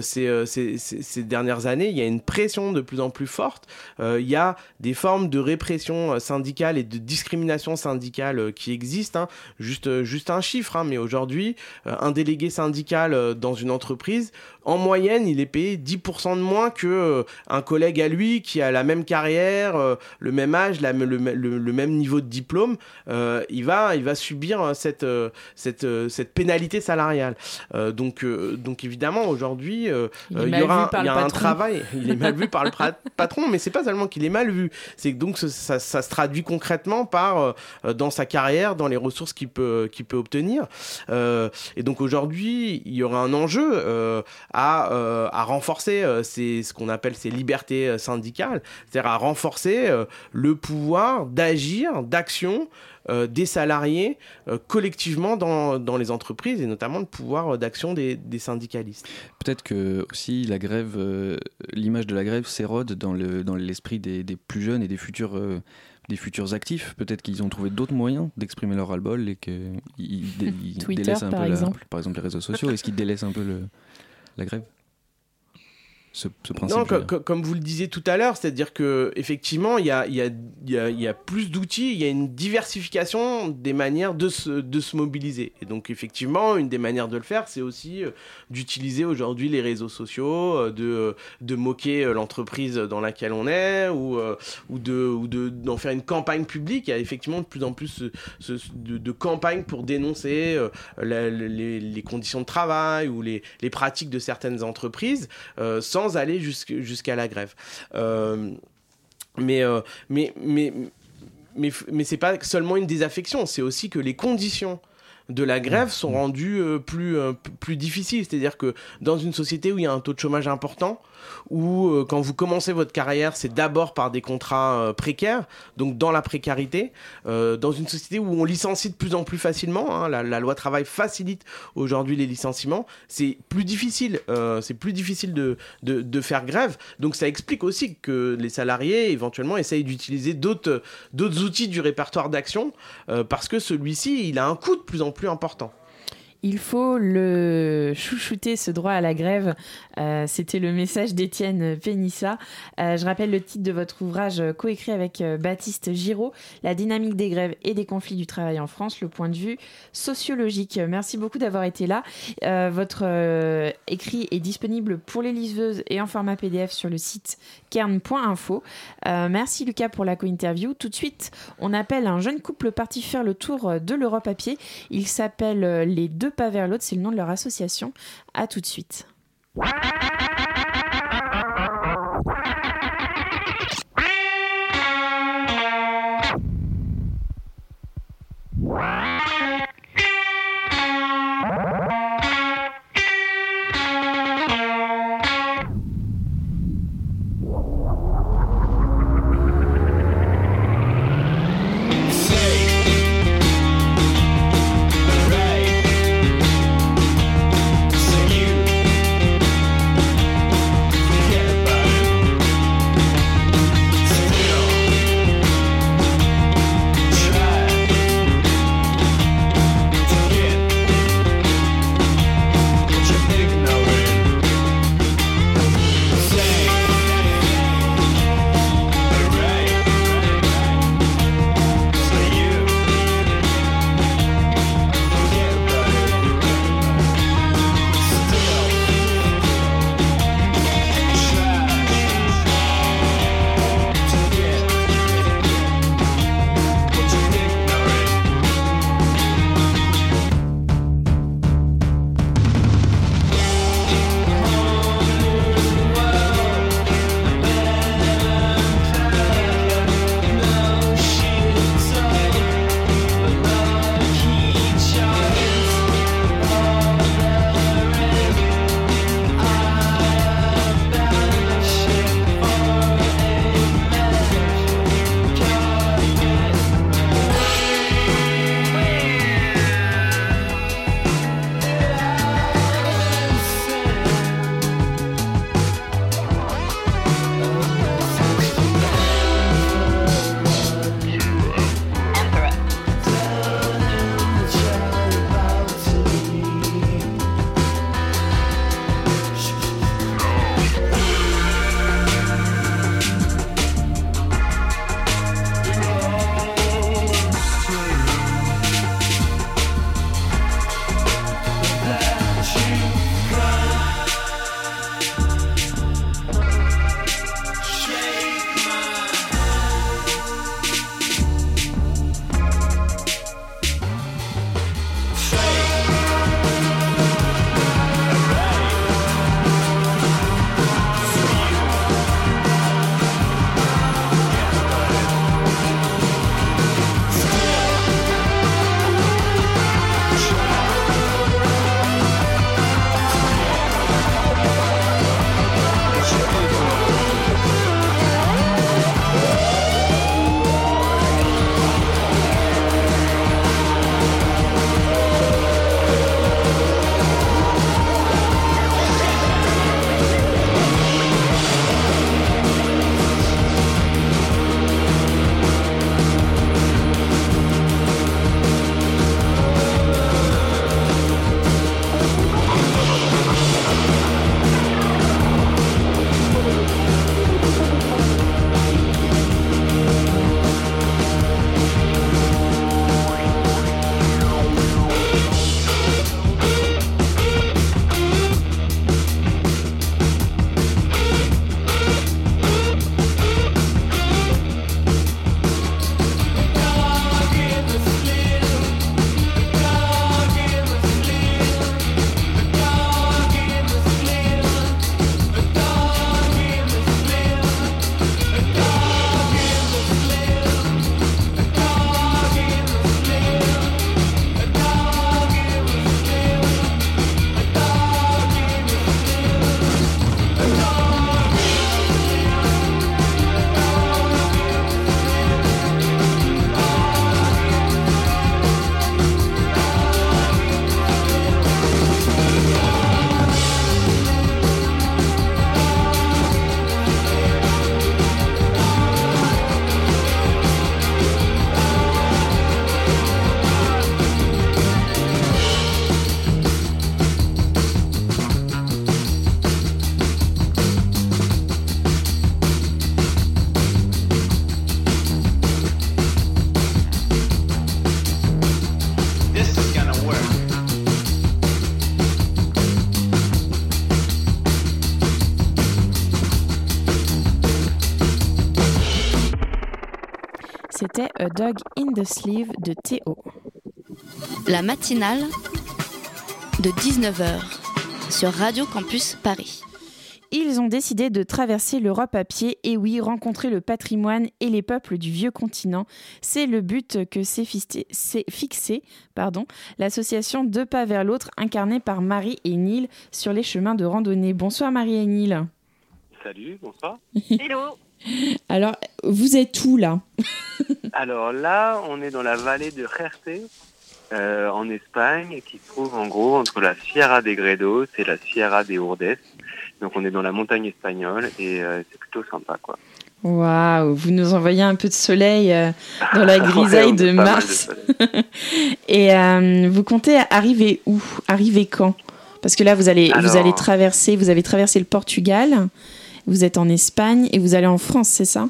ces, ces, ces, dernières années. Il y a une pression de plus en plus forte. il y a des formes de répression syndicale et de discrimination syndicale qui existent. Hein. Juste, juste un chiffre, hein, mais aujourd'hui, un délégué syndical dans une entreprise, en moyenne, il est payé 10% de moins que euh, un collègue à lui qui a la même carrière, euh, le même âge, le, même niveau de diplôme. Euh, il va, il va subir cette cette cette pénalité salariale. donc donc évidemment aujourd'hui, il, y aura y a un travail. Il est mal vu par le patron, mais c'est pas seulement qu'il est mal vu. C'est donc ça, ça, se traduit concrètement par dans sa carrière, dans les ressources qu'il peut qu'il peut obtenir. et donc aujourd'hui, il y aura un enjeu à, euh, à renforcer euh, ce qu'on appelle ces libertés euh, syndicales, c'est-à-dire à renforcer le pouvoir d'agir, d'action des salariés collectivement dans, dans, les entreprises et notamment le pouvoir d'action des, des, syndicalistes. Peut-être que aussi la grève, l'image de la grève s'érode dans l'esprit le, dans des, des, plus jeunes et des futurs des futurs actifs. Peut-être qu'ils ont trouvé d'autres moyens d'exprimer leur ras-le-bol et qu'ils délaissent un par peu exemple. par exemple les réseaux sociaux. Est-ce qu'ils délaissent un peu le, la grève ce, principe non, comme vous le disiez tout à l'heure, c'est-à-dire que effectivement, il y a, y, a, y a, plus d'outils, il y a une diversification des manières de se, de se mobiliser. Et donc effectivement, une des manières de le faire, c'est aussi euh, d'utiliser aujourd'hui les réseaux sociaux, euh, de, de moquer euh, l'entreprise dans laquelle on est, ou, ou de ou d'en faire une campagne publique. Il y a effectivement de plus en plus de, de, campagnes pour dénoncer les, les, conditions de travail ou les, les pratiques de certaines entreprises, sans sans aller jusqu'à la grève. Euh, mais, euh, mais, mais, mais, mais pas seulement une désaffection, c'est aussi que les conditions de la grève sont rendues euh, plus, plus difficiles. C'est-à-dire que dans une société où il y a un taux de chômage important, où euh, quand vous commencez votre carrière, c'est d'abord par des contrats euh, précaires, donc dans la précarité, euh, dans une société où on licencie de plus en plus facilement, hein, la, loi travail facilite aujourd'hui les licenciements, c'est plus difficile, c'est plus difficile de, de, faire grève, donc ça explique aussi que les salariés éventuellement essayent d'utiliser d'autres outils du répertoire d'action, parce que celui-ci, il a un coût de plus en plus important. Il faut le chouchouter, ce droit à la grève. Euh, c'était le message d'Étienne Pénissa. Euh, je rappelle le titre de votre ouvrage euh, coécrit avec Baptiste Giraud, La dynamique des grèves et des conflits du travail en France, le point de vue sociologique. Merci beaucoup d'avoir été là. votre écrit est disponible pour les liseuses et en format PDF sur le site kern.info. merci Lucas pour la co-interview. Tout de suite, on appelle un jeune couple parti faire le tour de l'Europe à pied. Il s'appelle Les Deux pas vers l'autre, c'est le nom de leur association. À tout de suite. Dog in the Sleeve de Théo. La matinale de 19h sur Radio Campus Paris. Ils ont décidé de traverser l'Europe à pied et oui, rencontrer le patrimoine et les peuples du vieux continent. C'est le but que s'est fixé pardon, l'association Deux pas vers l'autre incarnée par Marie et Neil sur les chemins de randonnée. Bonsoir Marie et Neil. Salut, bonsoir. Hello. Alors, vous êtes où là? Alors là, on est dans la vallée de Jerte, euh, en Espagne, qui se trouve en gros entre la Sierra de Gredos et la Sierra de Urdes. Donc on est dans la montagne espagnole et euh, c'est plutôt sympa quoi. Waouh, vous nous envoyez un peu de soleil euh, dans la grisaille de mars. et vous comptez arriver où? Arriver quand? Parce que là vous allez vous allez traverser, vous avez traversé le Portugal, vous êtes en Espagne et vous allez en France, c'est ça?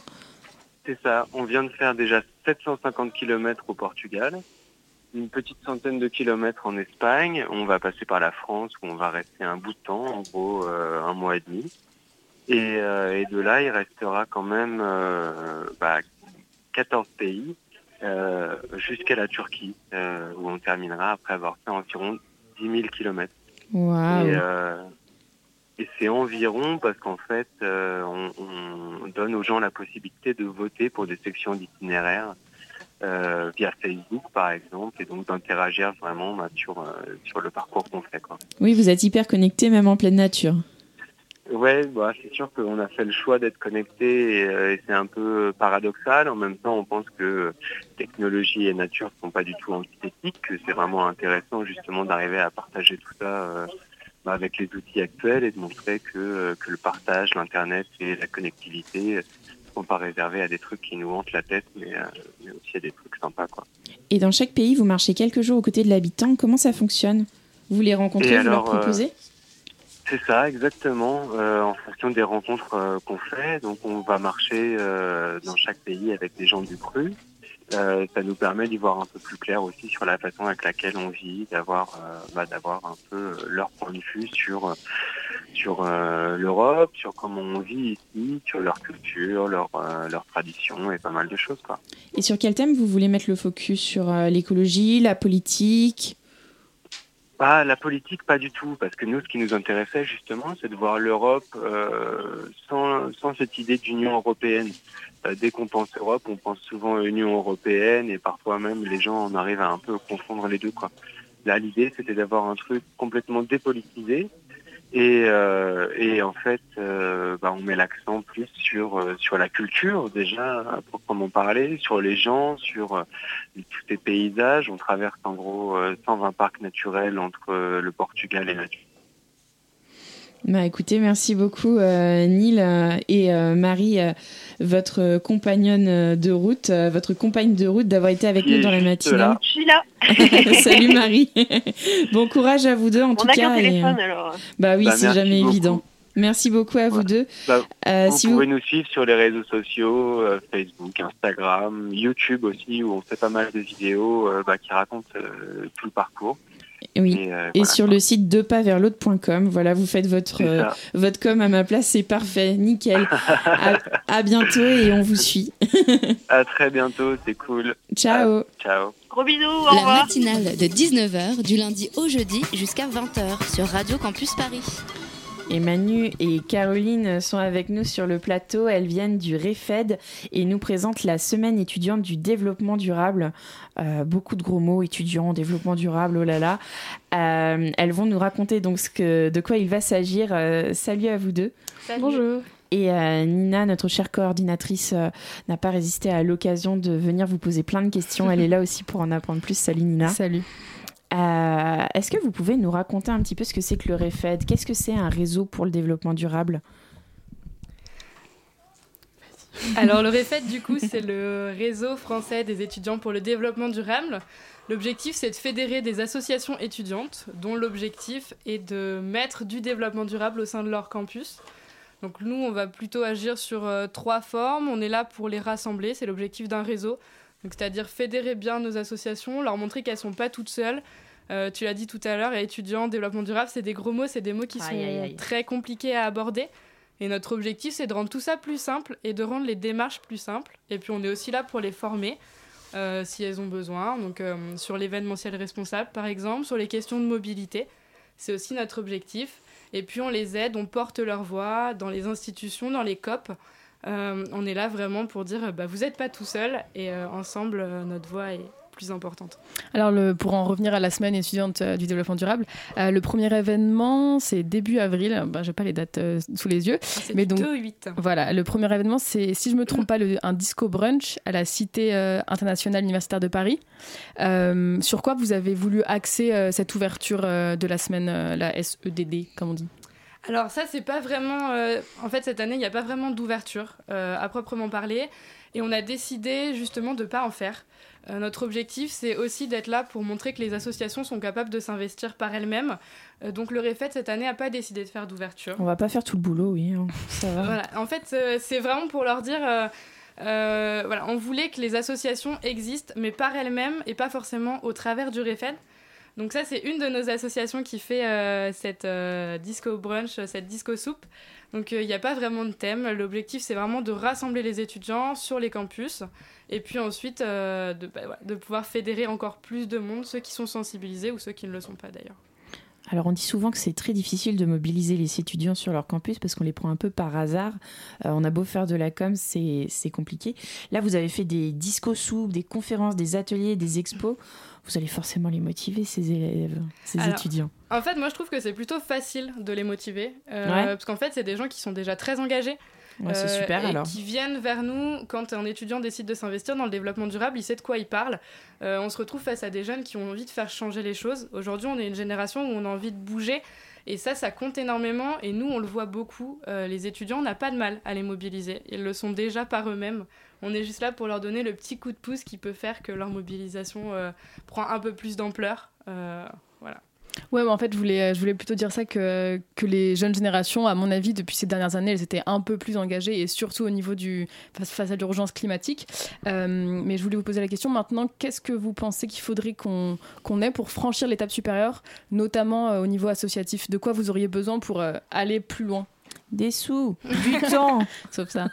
C'est ça. On vient de faire déjà 750 km au Portugal une petite centaine de kilomètres en Espagne. On va passer par la France où on va rester un bout de temps, en gros euh, un mois et demi. Et, euh, et, de là, il restera quand même euh, bah, 14 pays jusqu'à la Turquie, où on terminera après avoir fait environ 10 000 kilomètres. Wow. Et, et c'est environ parce qu'en fait, on, on, donne aux gens la possibilité de voter pour des sections d'itinéraire euh, via Facebook par exemple, et donc d'interagir vraiment bah, sur, euh, sur le parcours qu'on fait. Quoi. Oui, vous êtes hyper connecté même en pleine nature. Ouais, bah, c'est sûr qu'on a fait le choix d'être connecté et, euh, et c'est un peu paradoxal. En même temps, on pense que technologie et nature ne sont pas du tout antithétiques, que c'est vraiment intéressant justement d'arriver à partager tout ça euh, avec les outils actuels et de montrer que, euh, que le partage, l'Internet et la connectivité sont pas réservés à des trucs qui nous hantent la tête, mais, euh, mais, aussi à des trucs sympas. Quoi. Et dans chaque pays, vous marchez quelques jours aux côtés de l'habitant. Comment ça fonctionne? Vous les rencontrez, Et vous alors, leur proposez? Euh, C'est ça, exactement, euh, en fonction des rencontres euh, qu'on fait. Donc on va marcher euh, dans chaque pays avec des gens du cru. Euh, ça nous permet d'y voir un peu plus clair aussi sur la façon avec laquelle on vit, d'avoir bah, d'avoir un peu leur point de vue sur sur euh, l'Europe, sur comment on vit ici, sur leur culture, leur, euh, leur tradition et pas mal de choses. Quoi. Et sur quel thème vous voulez mettre le focus? Sur euh, l'écologie, la politique? Bah, La politique, pas du tout, parce que nous, ce qui nous intéressait justement, c'est de voir l'Europe sans, sans cette idée d'Union européenne. Dès qu'on pense Europe, on pense souvent Union européenne et parfois même les gens en arrivent à un peu confondre les deux. Là, l'idée, c'était d'avoir un truc complètement dépolitisé, et, euh, en fait, euh, bah, on met l'accent plus sur euh, sur la culture déjà à proprement parler, sur les gens, sur euh, tous les paysages. On traverse en gros 120 parcs naturels entre le Portugal et la Turquie. Bah écoutez, merci beaucoup euh, Neil euh, et euh, Marie, votre compagnonne de route, votre compagne de route d'avoir été avec nous dans la là. Je suis là. Salut Marie. bon courage à vous deux en On tout a cas. et, téléphone euh, alors. Bah oui, Bah, c'est merci jamais beaucoup. évident. Merci beaucoup à vous deux. Bah, Euh, vous si pouvez vous... nous suivre sur les réseaux sociaux, euh, Facebook, Instagram, YouTube aussi, où on fait pas mal de vidéos euh, bah, qui racontent euh, tout le parcours. Oui. Et, euh, Et voilà, sur le site depasversl'autre.com, voilà, vous faites votre, euh, votre com à ma place, c'est parfait, nickel. à, à bientôt et on vous suit. À très bientôt, c'est cool. Ciao. Ciao. Gros bisous, au La revoir. matinale de 19h du lundi au jeudi jusqu'à 20h sur Radio Campus Paris. Et Manu et Caroline sont avec nous sur le plateau. Elles viennent du REFED et nous présentent la semaine étudiante du développement durable. Euh, beaucoup de gros mots, étudiants, développement durable, oh là là. Euh, elles vont nous raconter donc ce que, de quoi il va s'agir. Euh, salut à vous deux. Bonjour. Et euh, Nina, notre chère coordinatrice, euh, n'a pas résisté à l'occasion de venir vous poser plein de questions. Elle est là aussi pour en apprendre plus. Salut Nina. Salut. Euh, Est-ce que vous pouvez nous raconter un petit peu ce que c'est que le REFED? Qu'est-ce que c'est un réseau pour le développement durable? Alors le REFED, du coup, c'est le réseau français des étudiants pour le développement durable. L'objectif, c'est de fédérer des associations étudiantes dont l'objectif est de mettre du développement durable au sein de leur campus. Donc nous, on va plutôt agir sur euh, trois formes. On est là pour les rassembler, c'est l'objectif d'un réseau. C'est-à-dire fédérer bien nos associations, leur montrer qu'elles sont pas toutes seules. Euh, tu l'as dit tout à l'heure, étudiants, développement durable, c'est des gros mots, c'est des mots qui Aïe, sont aïe, aïe. très compliqués à aborder. Et notre objectif, c'est de rendre tout ça plus simple et de rendre les démarches plus simples. Et puis on est aussi là pour les former. Euh, si elles ont besoin, donc euh, sur l'événementiel responsable par exemple, sur les questions de mobilité, c'est aussi notre objectif. Et puis on les aide, on porte leur voix dans les institutions, dans les COP. Euh, on est là vraiment pour dire bah, vous n'êtes pas tout seul et ensemble notre voix est, importante. Alors, le, pour en revenir à la semaine étudiante euh, du développement durable, euh, le premier événement, c'est début avril. Ben, Je n'ai pas les dates euh, sous les yeux. C'est mais donc, 2-8. Voilà, le premier événement, c'est, si je ne me trompe pas, le, un disco brunch à la Cité internationale universitaire de Paris. sur quoi vous avez voulu axer cette ouverture de la semaine, la SEDD, comme on dit? Alors ça, c'est pas vraiment... en fait, cette année, il n'y a pas vraiment d'ouverture à proprement parler. Et on a décidé justement de ne pas en faire. Euh, notre objectif, c'est aussi d'être là pour montrer que les associations sont capables de s'investir par elles-mêmes. Euh, donc le REFET, cette année, n'a pas décidé de faire d'ouverture. On va pas faire tout le boulot, oui. Hein. Ça va. voilà. En fait, euh, c'est vraiment pour leur dire... voilà, on voulait que les associations existent, mais par elles-mêmes et pas forcément au travers du REFET. Donc ça, c'est une de nos associations qui fait cette disco brunch, cette disco soupe. Donc il n'y a pas vraiment de thème. L'objectif, c'est vraiment de rassembler les étudiants sur les campus et puis ensuite euh, bah, de pouvoir fédérer encore plus de monde, ceux qui sont sensibilisés ou ceux qui ne le sont pas d'ailleurs. Alors on dit souvent que c'est très difficile de mobiliser les étudiants sur leur campus parce qu'on les prend un peu par hasard. Euh, on a beau faire de la com, c'est compliqué. Là, vous avez fait des discos soupes, des conférences, des ateliers, des expos. Vous allez forcément les motiver, ces élèves, ces étudiants. En fait, moi, je trouve que c'est plutôt facile de les motiver. Euh, parce qu'en fait, c'est des gens qui sont déjà très engagés. C'est euh, super, et qui viennent vers nous quand un étudiant décide de s'investir dans le développement durable, il sait de quoi il parle. Euh, on se retrouve face à des jeunes qui ont envie de faire changer les choses. Aujourd'hui, on est une génération où on a envie de bouger. Et ça, ça compte énormément. Et nous, on le voit beaucoup. les étudiants, n'ont pas de mal à les mobiliser. Ils le sont déjà par eux-mêmes. On est juste là pour leur donner le petit coup de pouce qui peut faire que leur mobilisation prend un peu plus d'ampleur. voilà. Ouais, mais en fait, je voulais, plutôt dire ça que, les jeunes générations, à mon avis, depuis ces dernières années, elles étaient un peu plus engagées et surtout au niveau du face, à l'urgence climatique. Euh, mais je voulais vous poser la question maintenant, qu'est-ce que vous pensez qu'il faudrait qu'on qu'on ait pour franchir l'étape supérieure, notamment euh, au niveau associatif? De quoi vous auriez besoin pour euh, aller plus loin? Des sous, du temps, sauf ça.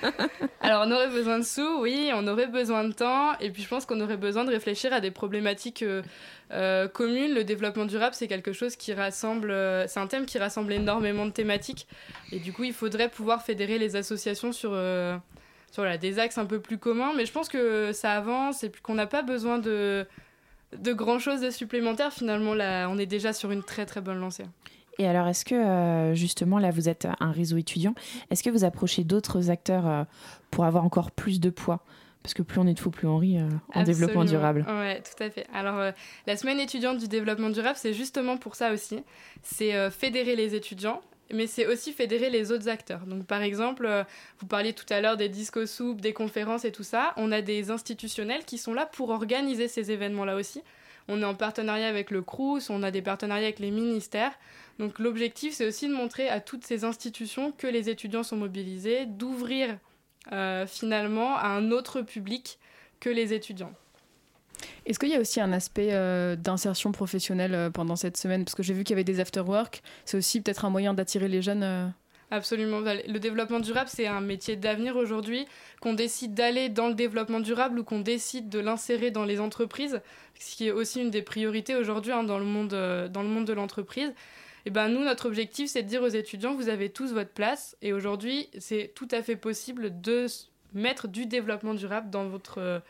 Alors on aurait besoin de sous, oui, on aurait besoin de temps, et puis je pense qu'on aurait besoin de réfléchir à des problématiques euh, euh, communes. Le développement durable, c'est quelque chose qui rassemble, euh, c'est un thème qui rassemble énormément de thématiques, et du coup il faudrait pouvoir fédérer les associations sur, sur des axes un peu plus communs, mais je pense que ça avance et puis qu'on n'a pas besoin de, de grand chose de supplémentaire. Finalement, là, on est déjà sur une très très bonne lancée. Et alors, est-ce que euh, justement, là, vous êtes un réseau étudiant, est-ce que vous approchez d'autres acteurs euh, pour avoir encore plus de poids? Parce que plus on est de fous, plus on rit euh, en développement durable. Oui, tout à fait. Alors, la semaine étudiante du développement durable, c'est justement pour ça aussi. C'est fédérer les étudiants, mais c'est aussi fédérer les autres acteurs. Donc, par exemple, vous parliez tout à l'heure des disco soupes, des conférences et tout ça. On a des institutionnels qui sont là pour organiser ces événements-là aussi. On est en partenariat avec le CRUS, on a des partenariats avec les ministères. Donc l'objectif, c'est aussi de montrer à toutes ces institutions que les étudiants sont mobilisés, d'ouvrir euh, finalement à un autre public que les étudiants. Est-ce qu'il y a aussi un aspect euh, d'insertion professionnelle euh, pendant cette semaine? Parce que j'ai vu qu'il y avait des after-work. C'est aussi peut-être un moyen d'attirer les jeunes Absolument. Le développement durable, c'est un métier d'avenir aujourd'hui. Qu'on décide d'aller dans le développement durable ou qu'on décide de l'insérer dans les entreprises, ce qui est aussi une des priorités aujourd'hui hein, dans, le monde, dans le monde de l'entreprise. Et ben nous, notre objectif, c'est de dire aux étudiants, vous avez tous votre place. Et aujourd'hui, c'est tout à fait possible de mettre du développement durable dans votre, euh,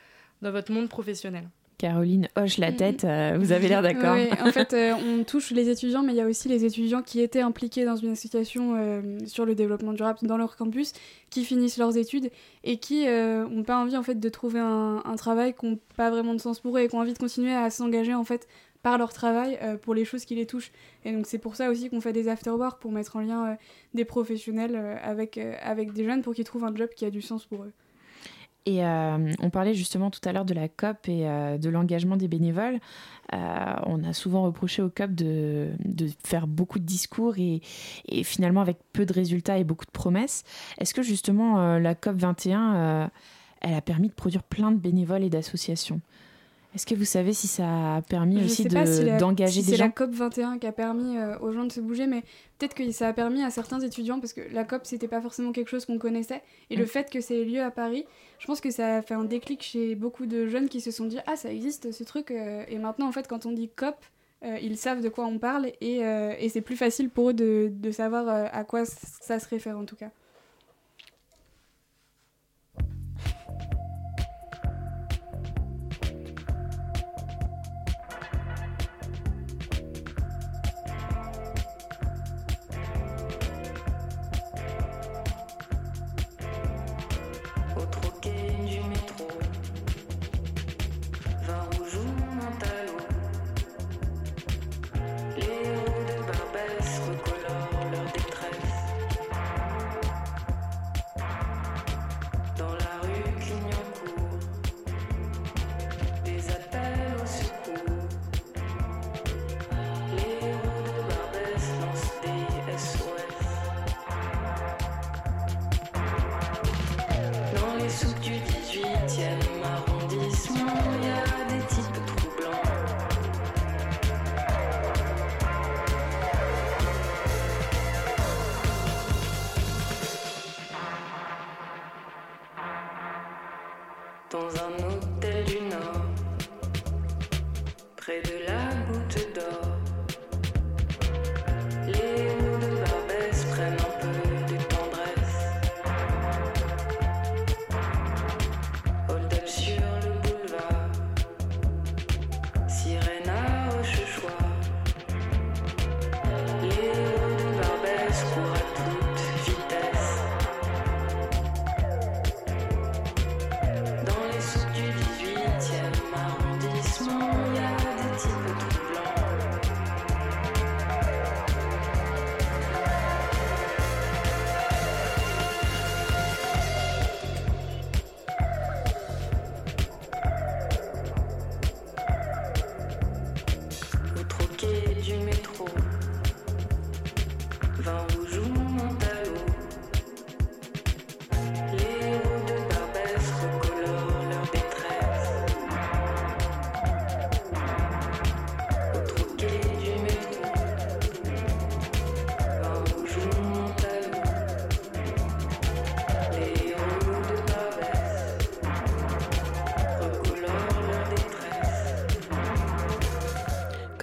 dans votre monde professionnel. Caroline hoche la tête, euh, vous avez l'air d'accord. Oui, en fait, euh, on touche les étudiants, mais il y a aussi les étudiants qui étaient impliqués dans une association sur le développement durable dans leur campus, qui finissent leurs études et qui n'ont pas envie en fait de trouver un, un travail qui n'a pas vraiment de sens pour eux et qui ont envie de continuer à s'engager en fait par leur travail euh, pour les choses qui les touchent. Et donc c'est pour ça aussi qu'on fait des afterwork pour mettre en lien euh, des professionnels euh, avec, avec des jeunes pour qu'ils trouvent un job qui a du sens pour eux. Et on parlait justement tout à l'heure de la COP et de l'engagement des bénévoles. on a souvent reproché aux COP de, de faire beaucoup de discours et, et, finalement avec peu de résultats et beaucoup de promesses. Est-ce que justement la COP 21, elle a permis de produire plein de bénévoles et d'associations? Est-ce que vous savez si ça a permis Je aussi sais pas si d'engager des c'est gens la COP 21 qui a permis euh, aux gens de se bouger, mais peut-être que ça a permis à certains étudiants, parce que la COP c'était pas forcément quelque chose qu'on connaissait, et le fait que ça ait lieu à Paris, je pense que ça a fait un déclic chez beaucoup de jeunes qui se sont dit ah ça existe ce truc, euh, et maintenant en fait quand on dit COP, euh, ils savent de quoi on parle et, euh, et c'est plus facile pour eux de, de savoir euh, à quoi ça se réfère en tout cas.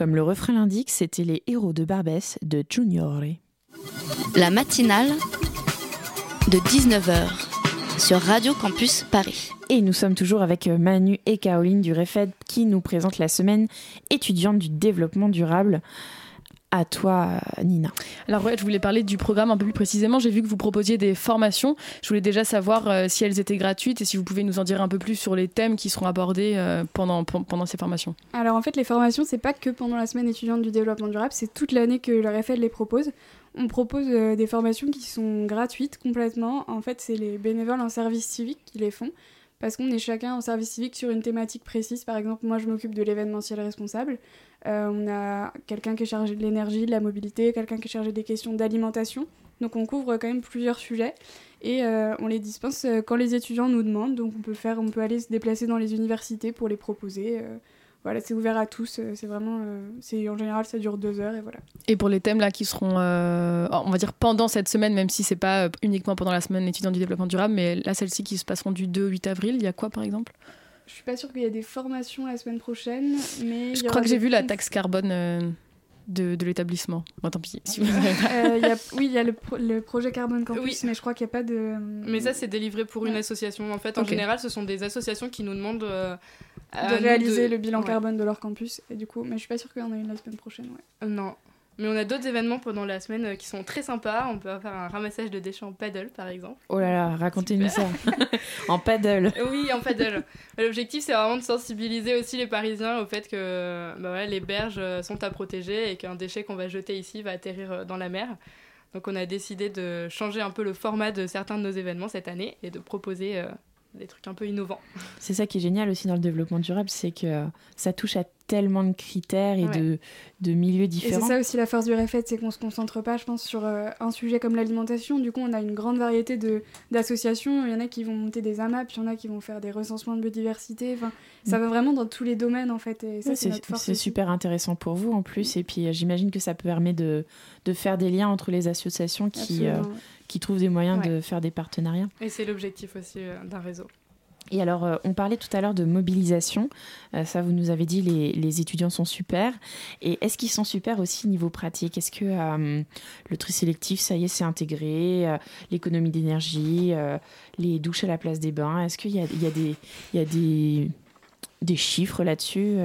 Comme le refrain l'indique, c'était les héros de Barbès de Junior. La matinale de 19h sur Radio Campus Paris. Et nous sommes toujours avec euh, Manu et Caroline du REFED qui nous présentent la semaine étudiante du développement durable. À toi, Nina. Alors ouais, je voulais parler du programme un peu plus précisément. J'ai vu que vous proposiez des formations. Je voulais déjà savoir euh, si elles étaient gratuites et si vous pouvez nous en dire un peu plus sur les thèmes qui seront abordés euh, pendant, pen- pendant ces formations. Alors en fait, les formations, c'est pas que pendant la semaine étudiante du développement durable, c'est toute l'année que le RFL les propose. On propose euh, des formations qui sont gratuites complètement. En fait, c'est les bénévoles en service civique qui les font. Parce qu'on est chacun en service civique sur une thématique précise. Par exemple, moi, je m'occupe de l'événementiel responsable. Euh, on a quelqu'un qui est chargé de l'énergie, de la mobilité, quelqu'un qui est chargé des questions d'alimentation. Donc on couvre quand même plusieurs sujets et euh, on les dispense euh, quand les étudiants nous demandent. Donc on peut faire, on peut aller se déplacer dans les universités pour les proposer. Voilà, c'est ouvert à tous. euh, C'est vraiment, euh, c'est en général ça dure deux heures et voilà. Et pour les thèmes là qui seront, euh, on va dire pendant cette semaine, même si c'est pas uniquement pendant la semaine étudiante du développement durable, mais là celles-ci qui se passeront du 2 au 8 avril, il y a quoi par exemple? Je suis pas sûre qu'il y ait des formations la semaine prochaine, mais Je crois que j'ai vu la taxe carbone euh, de, de l'établissement. Bon, tant pis. si vous Euh, y a- oui, il y a le, pro- le projet Carbone Campus, mais je crois qu'il n'y a pas de. Mais ça, c'est délivré pour une association. En fait, en général, ce sont des associations qui nous demandent euh, de réaliser de- le bilan Ouais. carbone de leur campus. Et du coup, mais je suis pas sûre qu'il y en ait une la semaine prochaine. Ouais. Non. Mais on a d'autres événements pendant la semaine euh, qui sont très sympas. On peut faire un ramassage de déchets en paddle, par exemple. Oh là là, racontez-nous ça. en paddle. Oui, en paddle. L'objectif, c'est vraiment de sensibiliser aussi les Parisiens au fait que bah voilà, les berges euh, sont à protéger et qu'un déchet qu'on va jeter ici va atterrir euh, dans la mer. Donc on a décidé de changer un peu le format de certains de nos événements cette année et de proposer euh, des trucs un peu innovants. C'est ça qui est génial aussi dans le développement durable, c'est que ça touche à tellement de critères et Ouais. de, de milieux Et différents. c'est ça aussi la force du REFED, c'est qu'on se concentre pas, je pense, sur euh, un sujet comme l'alimentation. Du coup, on a une grande variété de- d'associations. Il y en a qui vont monter des AMAP, il y en a qui vont faire des recensements de biodiversité. Enfin, ça Mm. va vraiment dans tous les domaines, en fait. Et ça, Ouais, c'est c'est notre force. c'est super intéressant pour vous en plus. Et puis euh, j'imagine que ça permet de, de faire des liens entre les associations qui, euh, qui trouvent des moyens Ouais. de faire des partenariats. Et c'est l'objectif aussi euh, d'un réseau. Et alors, euh, on parlait tout à l'heure de mobilisation. Euh, ça, vous nous avez dit, les, les étudiants sont super. Et est-ce qu'ils sont super aussi niveau pratique? Est-ce que euh, le tri sélectif, ça y est, c'est intégré L'économie d'énergie, les douches à la place des bains? Est-ce qu'il y y a, des, il y a des, des chiffres là-dessus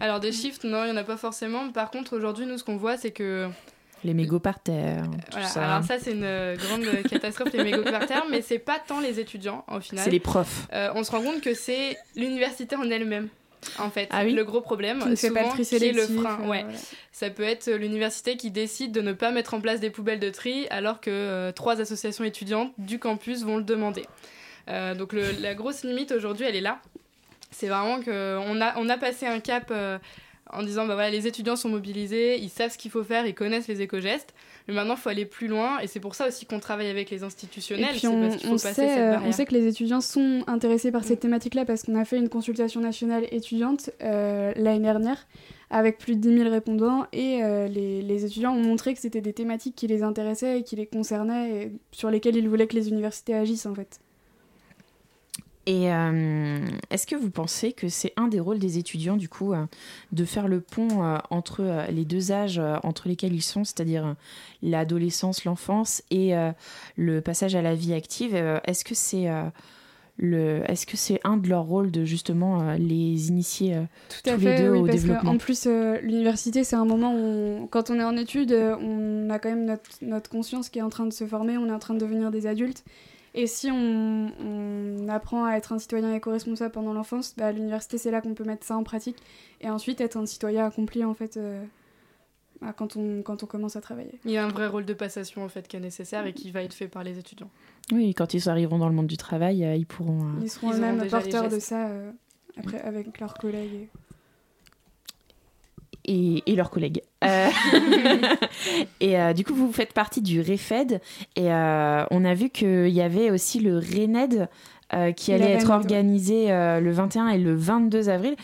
Alors des chiffres, non, il n'y en a pas forcément. Par contre, aujourd'hui, nous, ce qu'on voit, c'est que Les mégots par terre, Voilà, ça. alors ça c'est une euh, grande catastrophe les mégots par terre, mais c'est pas tant les étudiants au final. C'est les profs. Euh, on se rend compte que c'est l'université en elle-même. En fait, Ah oui le gros problème, Qui ne fait pas le tri qui est le sélectif, frein. euh, ouais. voilà. Ça peut être euh, l'université qui décide de ne pas mettre en place des poubelles de tri, alors que euh, trois associations étudiantes du campus vont le demander. Euh, donc le- la grosse limite aujourd'hui, elle est là. C'est vraiment qu'on a, on a passé un cap euh, en disant bah voilà, les étudiants sont mobilisés, ils savent ce qu'il faut faire, ils connaissent les éco-gestes. Mais maintenant, il faut aller plus loin et c'est pour ça aussi qu'on travaille avec les Et institutionnels. puis on, parce qu'il faut on passer sait, cette euh, on sait que les étudiants sont intéressés par cette thématique-là parce qu'on a fait une consultation nationale étudiante euh, l'année dernière avec plus de 10 000 répondants et euh, les, les étudiants ont montré que c'était des thématiques qui les intéressaient et qui les concernaient et sur lesquelles ils voulaient que les universités agissent en fait. Et euh, est-ce que vous pensez que c'est un des rôles des étudiants, du coup, euh, de faire le pont euh, entre les deux âges entre lesquels ils sont, c'est-à-dire l'adolescence, l'enfance et le passage à la vie active Est-ce que c'est le, est-ce que c'est un de leurs rôles de justement les initier Tout à tous fait, les deux oui, au parce développement? qu'en plus, l'université, c'est un moment où, on- quand on est en études, on a quand même notre, notre conscience qui est en train de se former, on est en train de devenir des adultes. Et si on, on apprend à être un citoyen éco-responsable pendant l'enfance, bah, à l'université, c'est là qu'on peut mettre ça en pratique. Et ensuite, être un citoyen accompli, en fait, euh, bah, quand, on, quand on commence à travailler. Il y a un vrai rôle de passation en fait qui est nécessaire et qui va être fait par les étudiants. Oui, quand ils arriveront dans le monde du travail, euh, ils pourront. euh, Ils seront eux-mêmes porteurs de ça euh, après, avec leurs collègues. Et, et leurs collègues. Euh, et euh, du coup, vous faites partie du REFED et euh, on a vu qu'il y avait aussi le RENED qui allait être organisé le 21 et le 22 avril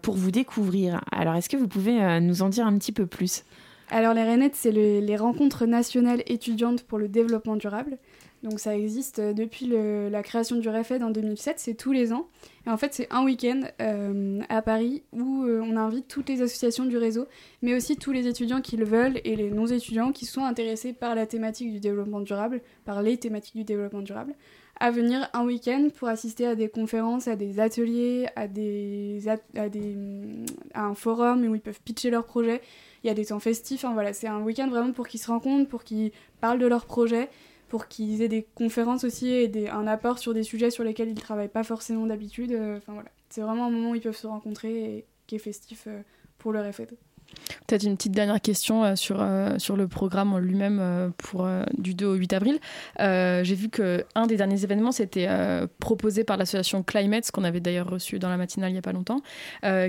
pour vous découvrir. Alors, est-ce que vous pouvez nous en dire un petit peu plus? Alors les RENET, c'est le- les rencontres nationales étudiantes pour le développement durable. Donc ça existe euh, depuis la création du REFED en 2007, c'est tous les ans. Et en fait c'est un week-end euh, à Paris où euh, on invite toutes les associations du réseau, mais aussi tous les étudiants qui le veulent et les non-étudiants qui sont intéressés par la thématique du développement durable, par les thématiques du développement durable, à venir un week-end pour assister à des conférences, à des ateliers, à, des, à, un forum où ils peuvent pitcher leurs projets. Il y a des temps festifs, enfin voilà, c'est un week-end vraiment pour qu'ils se rencontrent, pour qu'ils parlent de leurs projets, pour qu'ils aient des conférences aussi et un apport sur des sujets sur lesquels ils ne travaillent pas forcément d'habitude. euh, voilà, c'est vraiment un moment où ils peuvent se rencontrer et qui est festif euh, pour le RFED. Peut-être une petite dernière question euh, sur, euh, sur le programme en lui-même euh, pour du 2 au 8 avril. J'ai vu qu'un des derniers événements, c'était proposé par l'association Climate, ce qu'on avait d'ailleurs reçu dans la matinale il n'y a pas longtemps,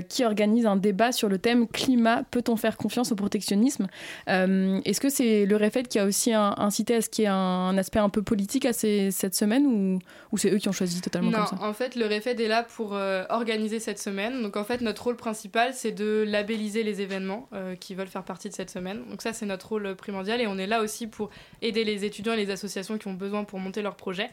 qui organise un débat sur le thème climat, peut-on faire confiance au protectionnisme? Est-ce que c'est le REFED qui a aussi incité à ce qu'il y ait un, aspect un peu politique à ces- cette semaine ou, ou c'est eux qui ont choisi totalement Non, comme ça? en fait, le REFED est là pour organiser cette semaine. Donc, en fait, notre rôle principal, c'est de labelliser les événements euh, qui veulent faire partie de cette semaine. Donc, ça, c'est notre rôle primordial. Et on est là aussi pour aider les étudiants et les associations qui ont besoin pour monter leurs projets.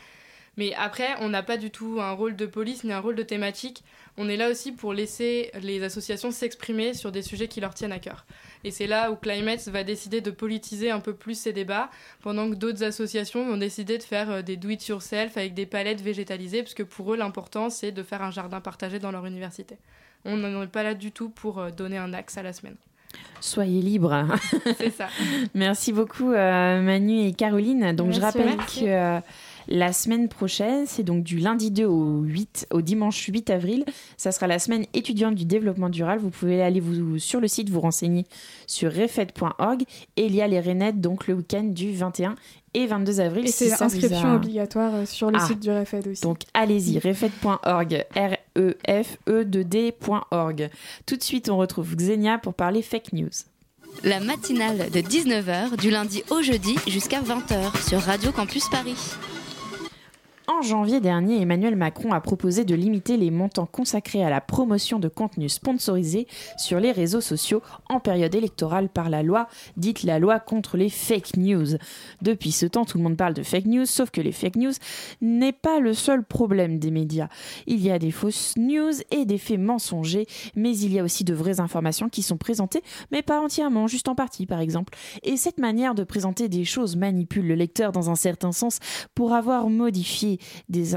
Mais après, on n'a pas du tout un rôle de police ni un rôle de thématique. On est là aussi pour laisser les associations s'exprimer sur des sujets qui leur tiennent à cœur. Et c'est là où Climate va décider de politiser un peu plus ces débats, pendant que d'autres associations vont décider de faire euh, des do-it-yourself avec des palettes végétalisées, parce que pour eux, l'important, c'est de faire un jardin partagé dans leur université. On n'en est pas là du tout pour euh, donner un axe à la semaine. Soyez libres. C'est ça. Merci beaucoup euh, Manu et Caroline. Donc je rappelle merci. que euh, La semaine prochaine, c'est donc du lundi 2 au, 8, au dimanche 8 avril. Ça sera la semaine étudiante du développement durable. Vous pouvez aller vous, sur le site vous renseigner sur refed.org. Et il y a les Renettes donc le week-end du 21 et 22 avril. Et c'est l'inscription obligatoire euh, sur le ah. site du REFED aussi. Donc allez-y, refed.org, R-E-F-E-D.org. Tout de suite, on retrouve Xenia pour parler fake news. La matinale de 19h du lundi au jeudi jusqu'à 20h sur Radio Campus Paris. En janvier dernier, Emmanuel Macron a proposé de limiter les montants consacrés à la promotion de contenus sponsorisés sur les réseaux sociaux en période électorale par la loi, dite la loi contre les fake news. Depuis ce temps, tout le monde parle de fake news, sauf que les fake news n'est pas le seul problème des médias. Il y a des fausses news et des faits mensongers, mais il y a aussi de vraies informations qui sont présentées, mais pas entièrement, juste en partie par exemple. Et cette manière de présenter des choses manipule le lecteur dans un certain sens pour avoir modifié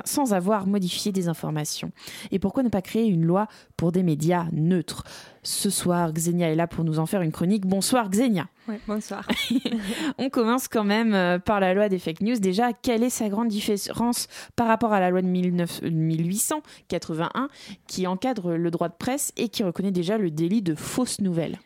sans avoir modifié des informations. Et pourquoi ne pas créer une loi pour des médias neutres? Ce soir, Xenia est là pour nous en faire une chronique. Bonsoir Xenia. Oui, bonsoir. On commence quand même euh, par la loi des fake news. Déjà, quelle est sa grande différence par rapport à la loi de 1881 qui encadre le droit de presse et qui reconnaît déjà le délit de fausses nouvelles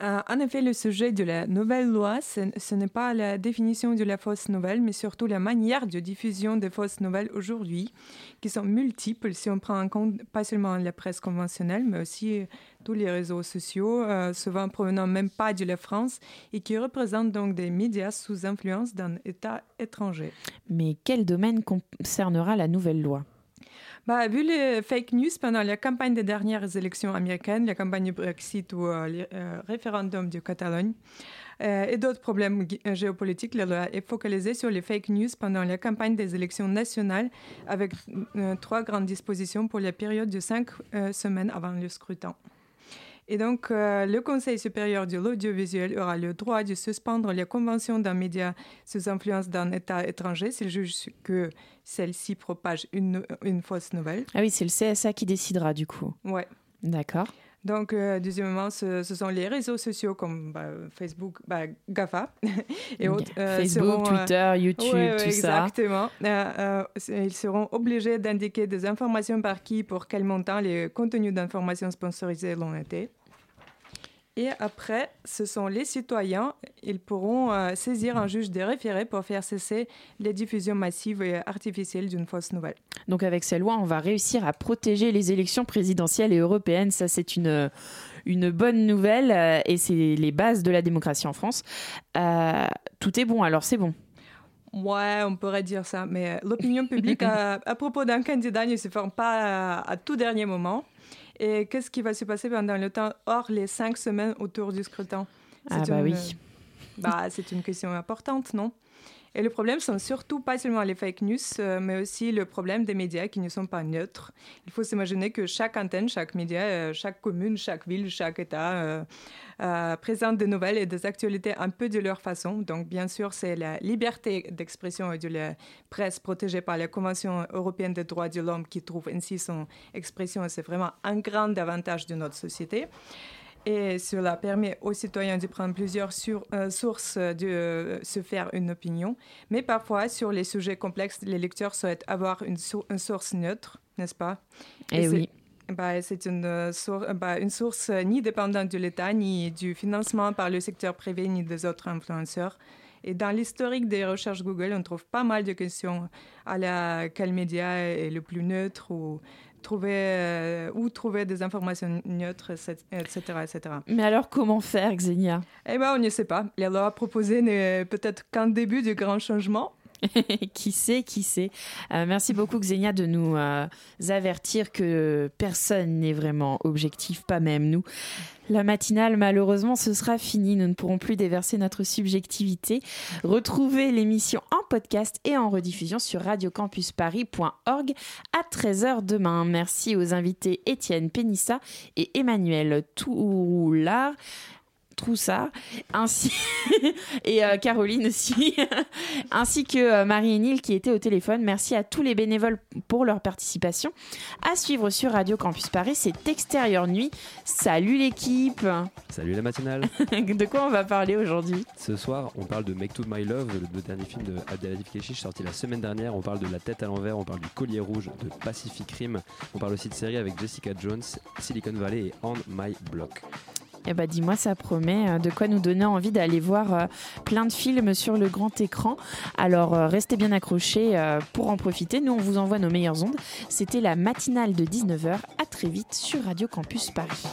euh, en effet, le sujet de la nouvelle loi, ce, n'est pas la définition de la fausse nouvelle, mais surtout la manière de diffusion des fausses nouvelles aujourd'hui, qui sont multiples si on prend en compte pas seulement la presse conventionnelle, mais aussi tous les réseaux sociaux, euh, souvent provenant même pas de la France, et qui représentent donc des médias sous influence d'un État étranger. Mais quel domaine concernera la nouvelle loi? Bah, vu les fake news pendant la campagne des dernières élections américaines, la campagne du Brexit ou euh, le euh, référendum de Catalogne, euh, et d'autres problèmes géopolitiques, la loi est focalisée sur les fake news pendant la campagne des élections nationales avec trois grandes dispositions pour la période de cinq semaines avant le scrutin. Et donc, euh, le Conseil supérieur de l'audiovisuel aura le droit de suspendre les conventions d'un média sous influence d'un État étranger s'il juge que celle-ci propage une, une, fausse nouvelle. Ah oui, c'est le CSA qui décidera du coup. Ouais. D'accord. Donc, euh, deuxièmement, ce, sont les réseaux sociaux comme bah, Facebook, bah, GAFA et autres. Euh, Facebook, Twitter, YouTube, tout ça. Exactement. ils seront obligés d'indiquer des informations par qui, pour quel montant les contenus d'informations sponsorisées l'ont été. Et après, ce sont les citoyens. Ils pourront euh, saisir un juge des référés pour faire cesser les diffusions massives et artificielles d'une fausse nouvelle. Donc avec ces lois, on va réussir à protéger les élections présidentielles et européennes. Ça, c'est une, une bonne nouvelle euh, et c'est les bases de la démocratie en France. Euh, tout est bon, alors c'est bon. Ouais, on pourrait dire ça, mais l'opinion publique à, propos d'un candidat ne se forme pas à tout dernier moment. Et qu'est-ce qui va se passer pendant le temps hors les cinq semaines autour du scrutin? Ah bah oui. Bah, c'est une question importante, non? Et le problème sont surtout pas seulement les fake news, euh, mais aussi le problème des médias qui ne sont pas neutres. Il faut s'imaginer que chaque antenne, chaque média, euh, chaque commune, chaque ville, chaque État euh, présente des nouvelles et des actualités un peu de leur façon. Donc, bien sûr, c'est la liberté d'expression et de la presse protégée par la Convention européenne des droits de l'homme qui trouve ainsi son expression. C'est vraiment un grand avantage de notre société et cela permet aux citoyens de prendre plusieurs euh, sources de euh, se faire une opinion. Mais parfois, sur les sujets complexes, les lecteurs souhaitent avoir une, source neutre, n'est-ce pas? Eh Et, oui. Bah, c'est une, euh, bah, une source ni dépendante de l'État, ni du financement par le secteur privé, ni des autres influenceurs. Et dans l'historique des recherches Google, on trouve pas mal de questions à la quel média est le plus neutre ou trouver euh, où trouver des informations neutres, etc., etc. Mais alors, comment faire, Xenia? Eh bien, on ne sait pas. La loi proposée n'est peut-être qu'un début du grand changement. qui sait, qui sait. Euh, merci beaucoup Xenia de nous euh, avertir que personne n'est vraiment objectif, pas même nous. La matinale, malheureusement, ce sera fini. Nous ne pourrons plus déverser notre subjectivité. Retrouvez l'émission en podcast et en rediffusion sur radiocampusparis.org à 13h demain. Merci aux invités Étienne Pénissa et Emmanuel Toulard. Troussard, ainsi et euh, Caroline aussi, ainsi que euh, Marie et Neil qui étaient au téléphone. Merci à tous les bénévoles pour leur participation. À suivre sur Radio Campus Paris, c'est Extérieur Nuit. Salut l'équipe Salut la matinale De quoi on va parler aujourd'hui? Ce soir, on parle de Make to My Love, le dernier film de Abdelaziz Kechiche sorti la semaine dernière. On parle de La tête à l'envers, on parle du collier rouge de Pacific Rim. On parle aussi de séries avec Jessica Jones, Silicon Valley et On My Block. Eh bah dis-moi, ça promet euh, de quoi nous donner envie d'aller voir euh, plein de films sur le grand écran. Alors euh, restez bien accrochés pour en profiter. Nous, on vous envoie nos meilleures ondes. C'était la matinale de 19h. À très vite sur Radio Campus Paris.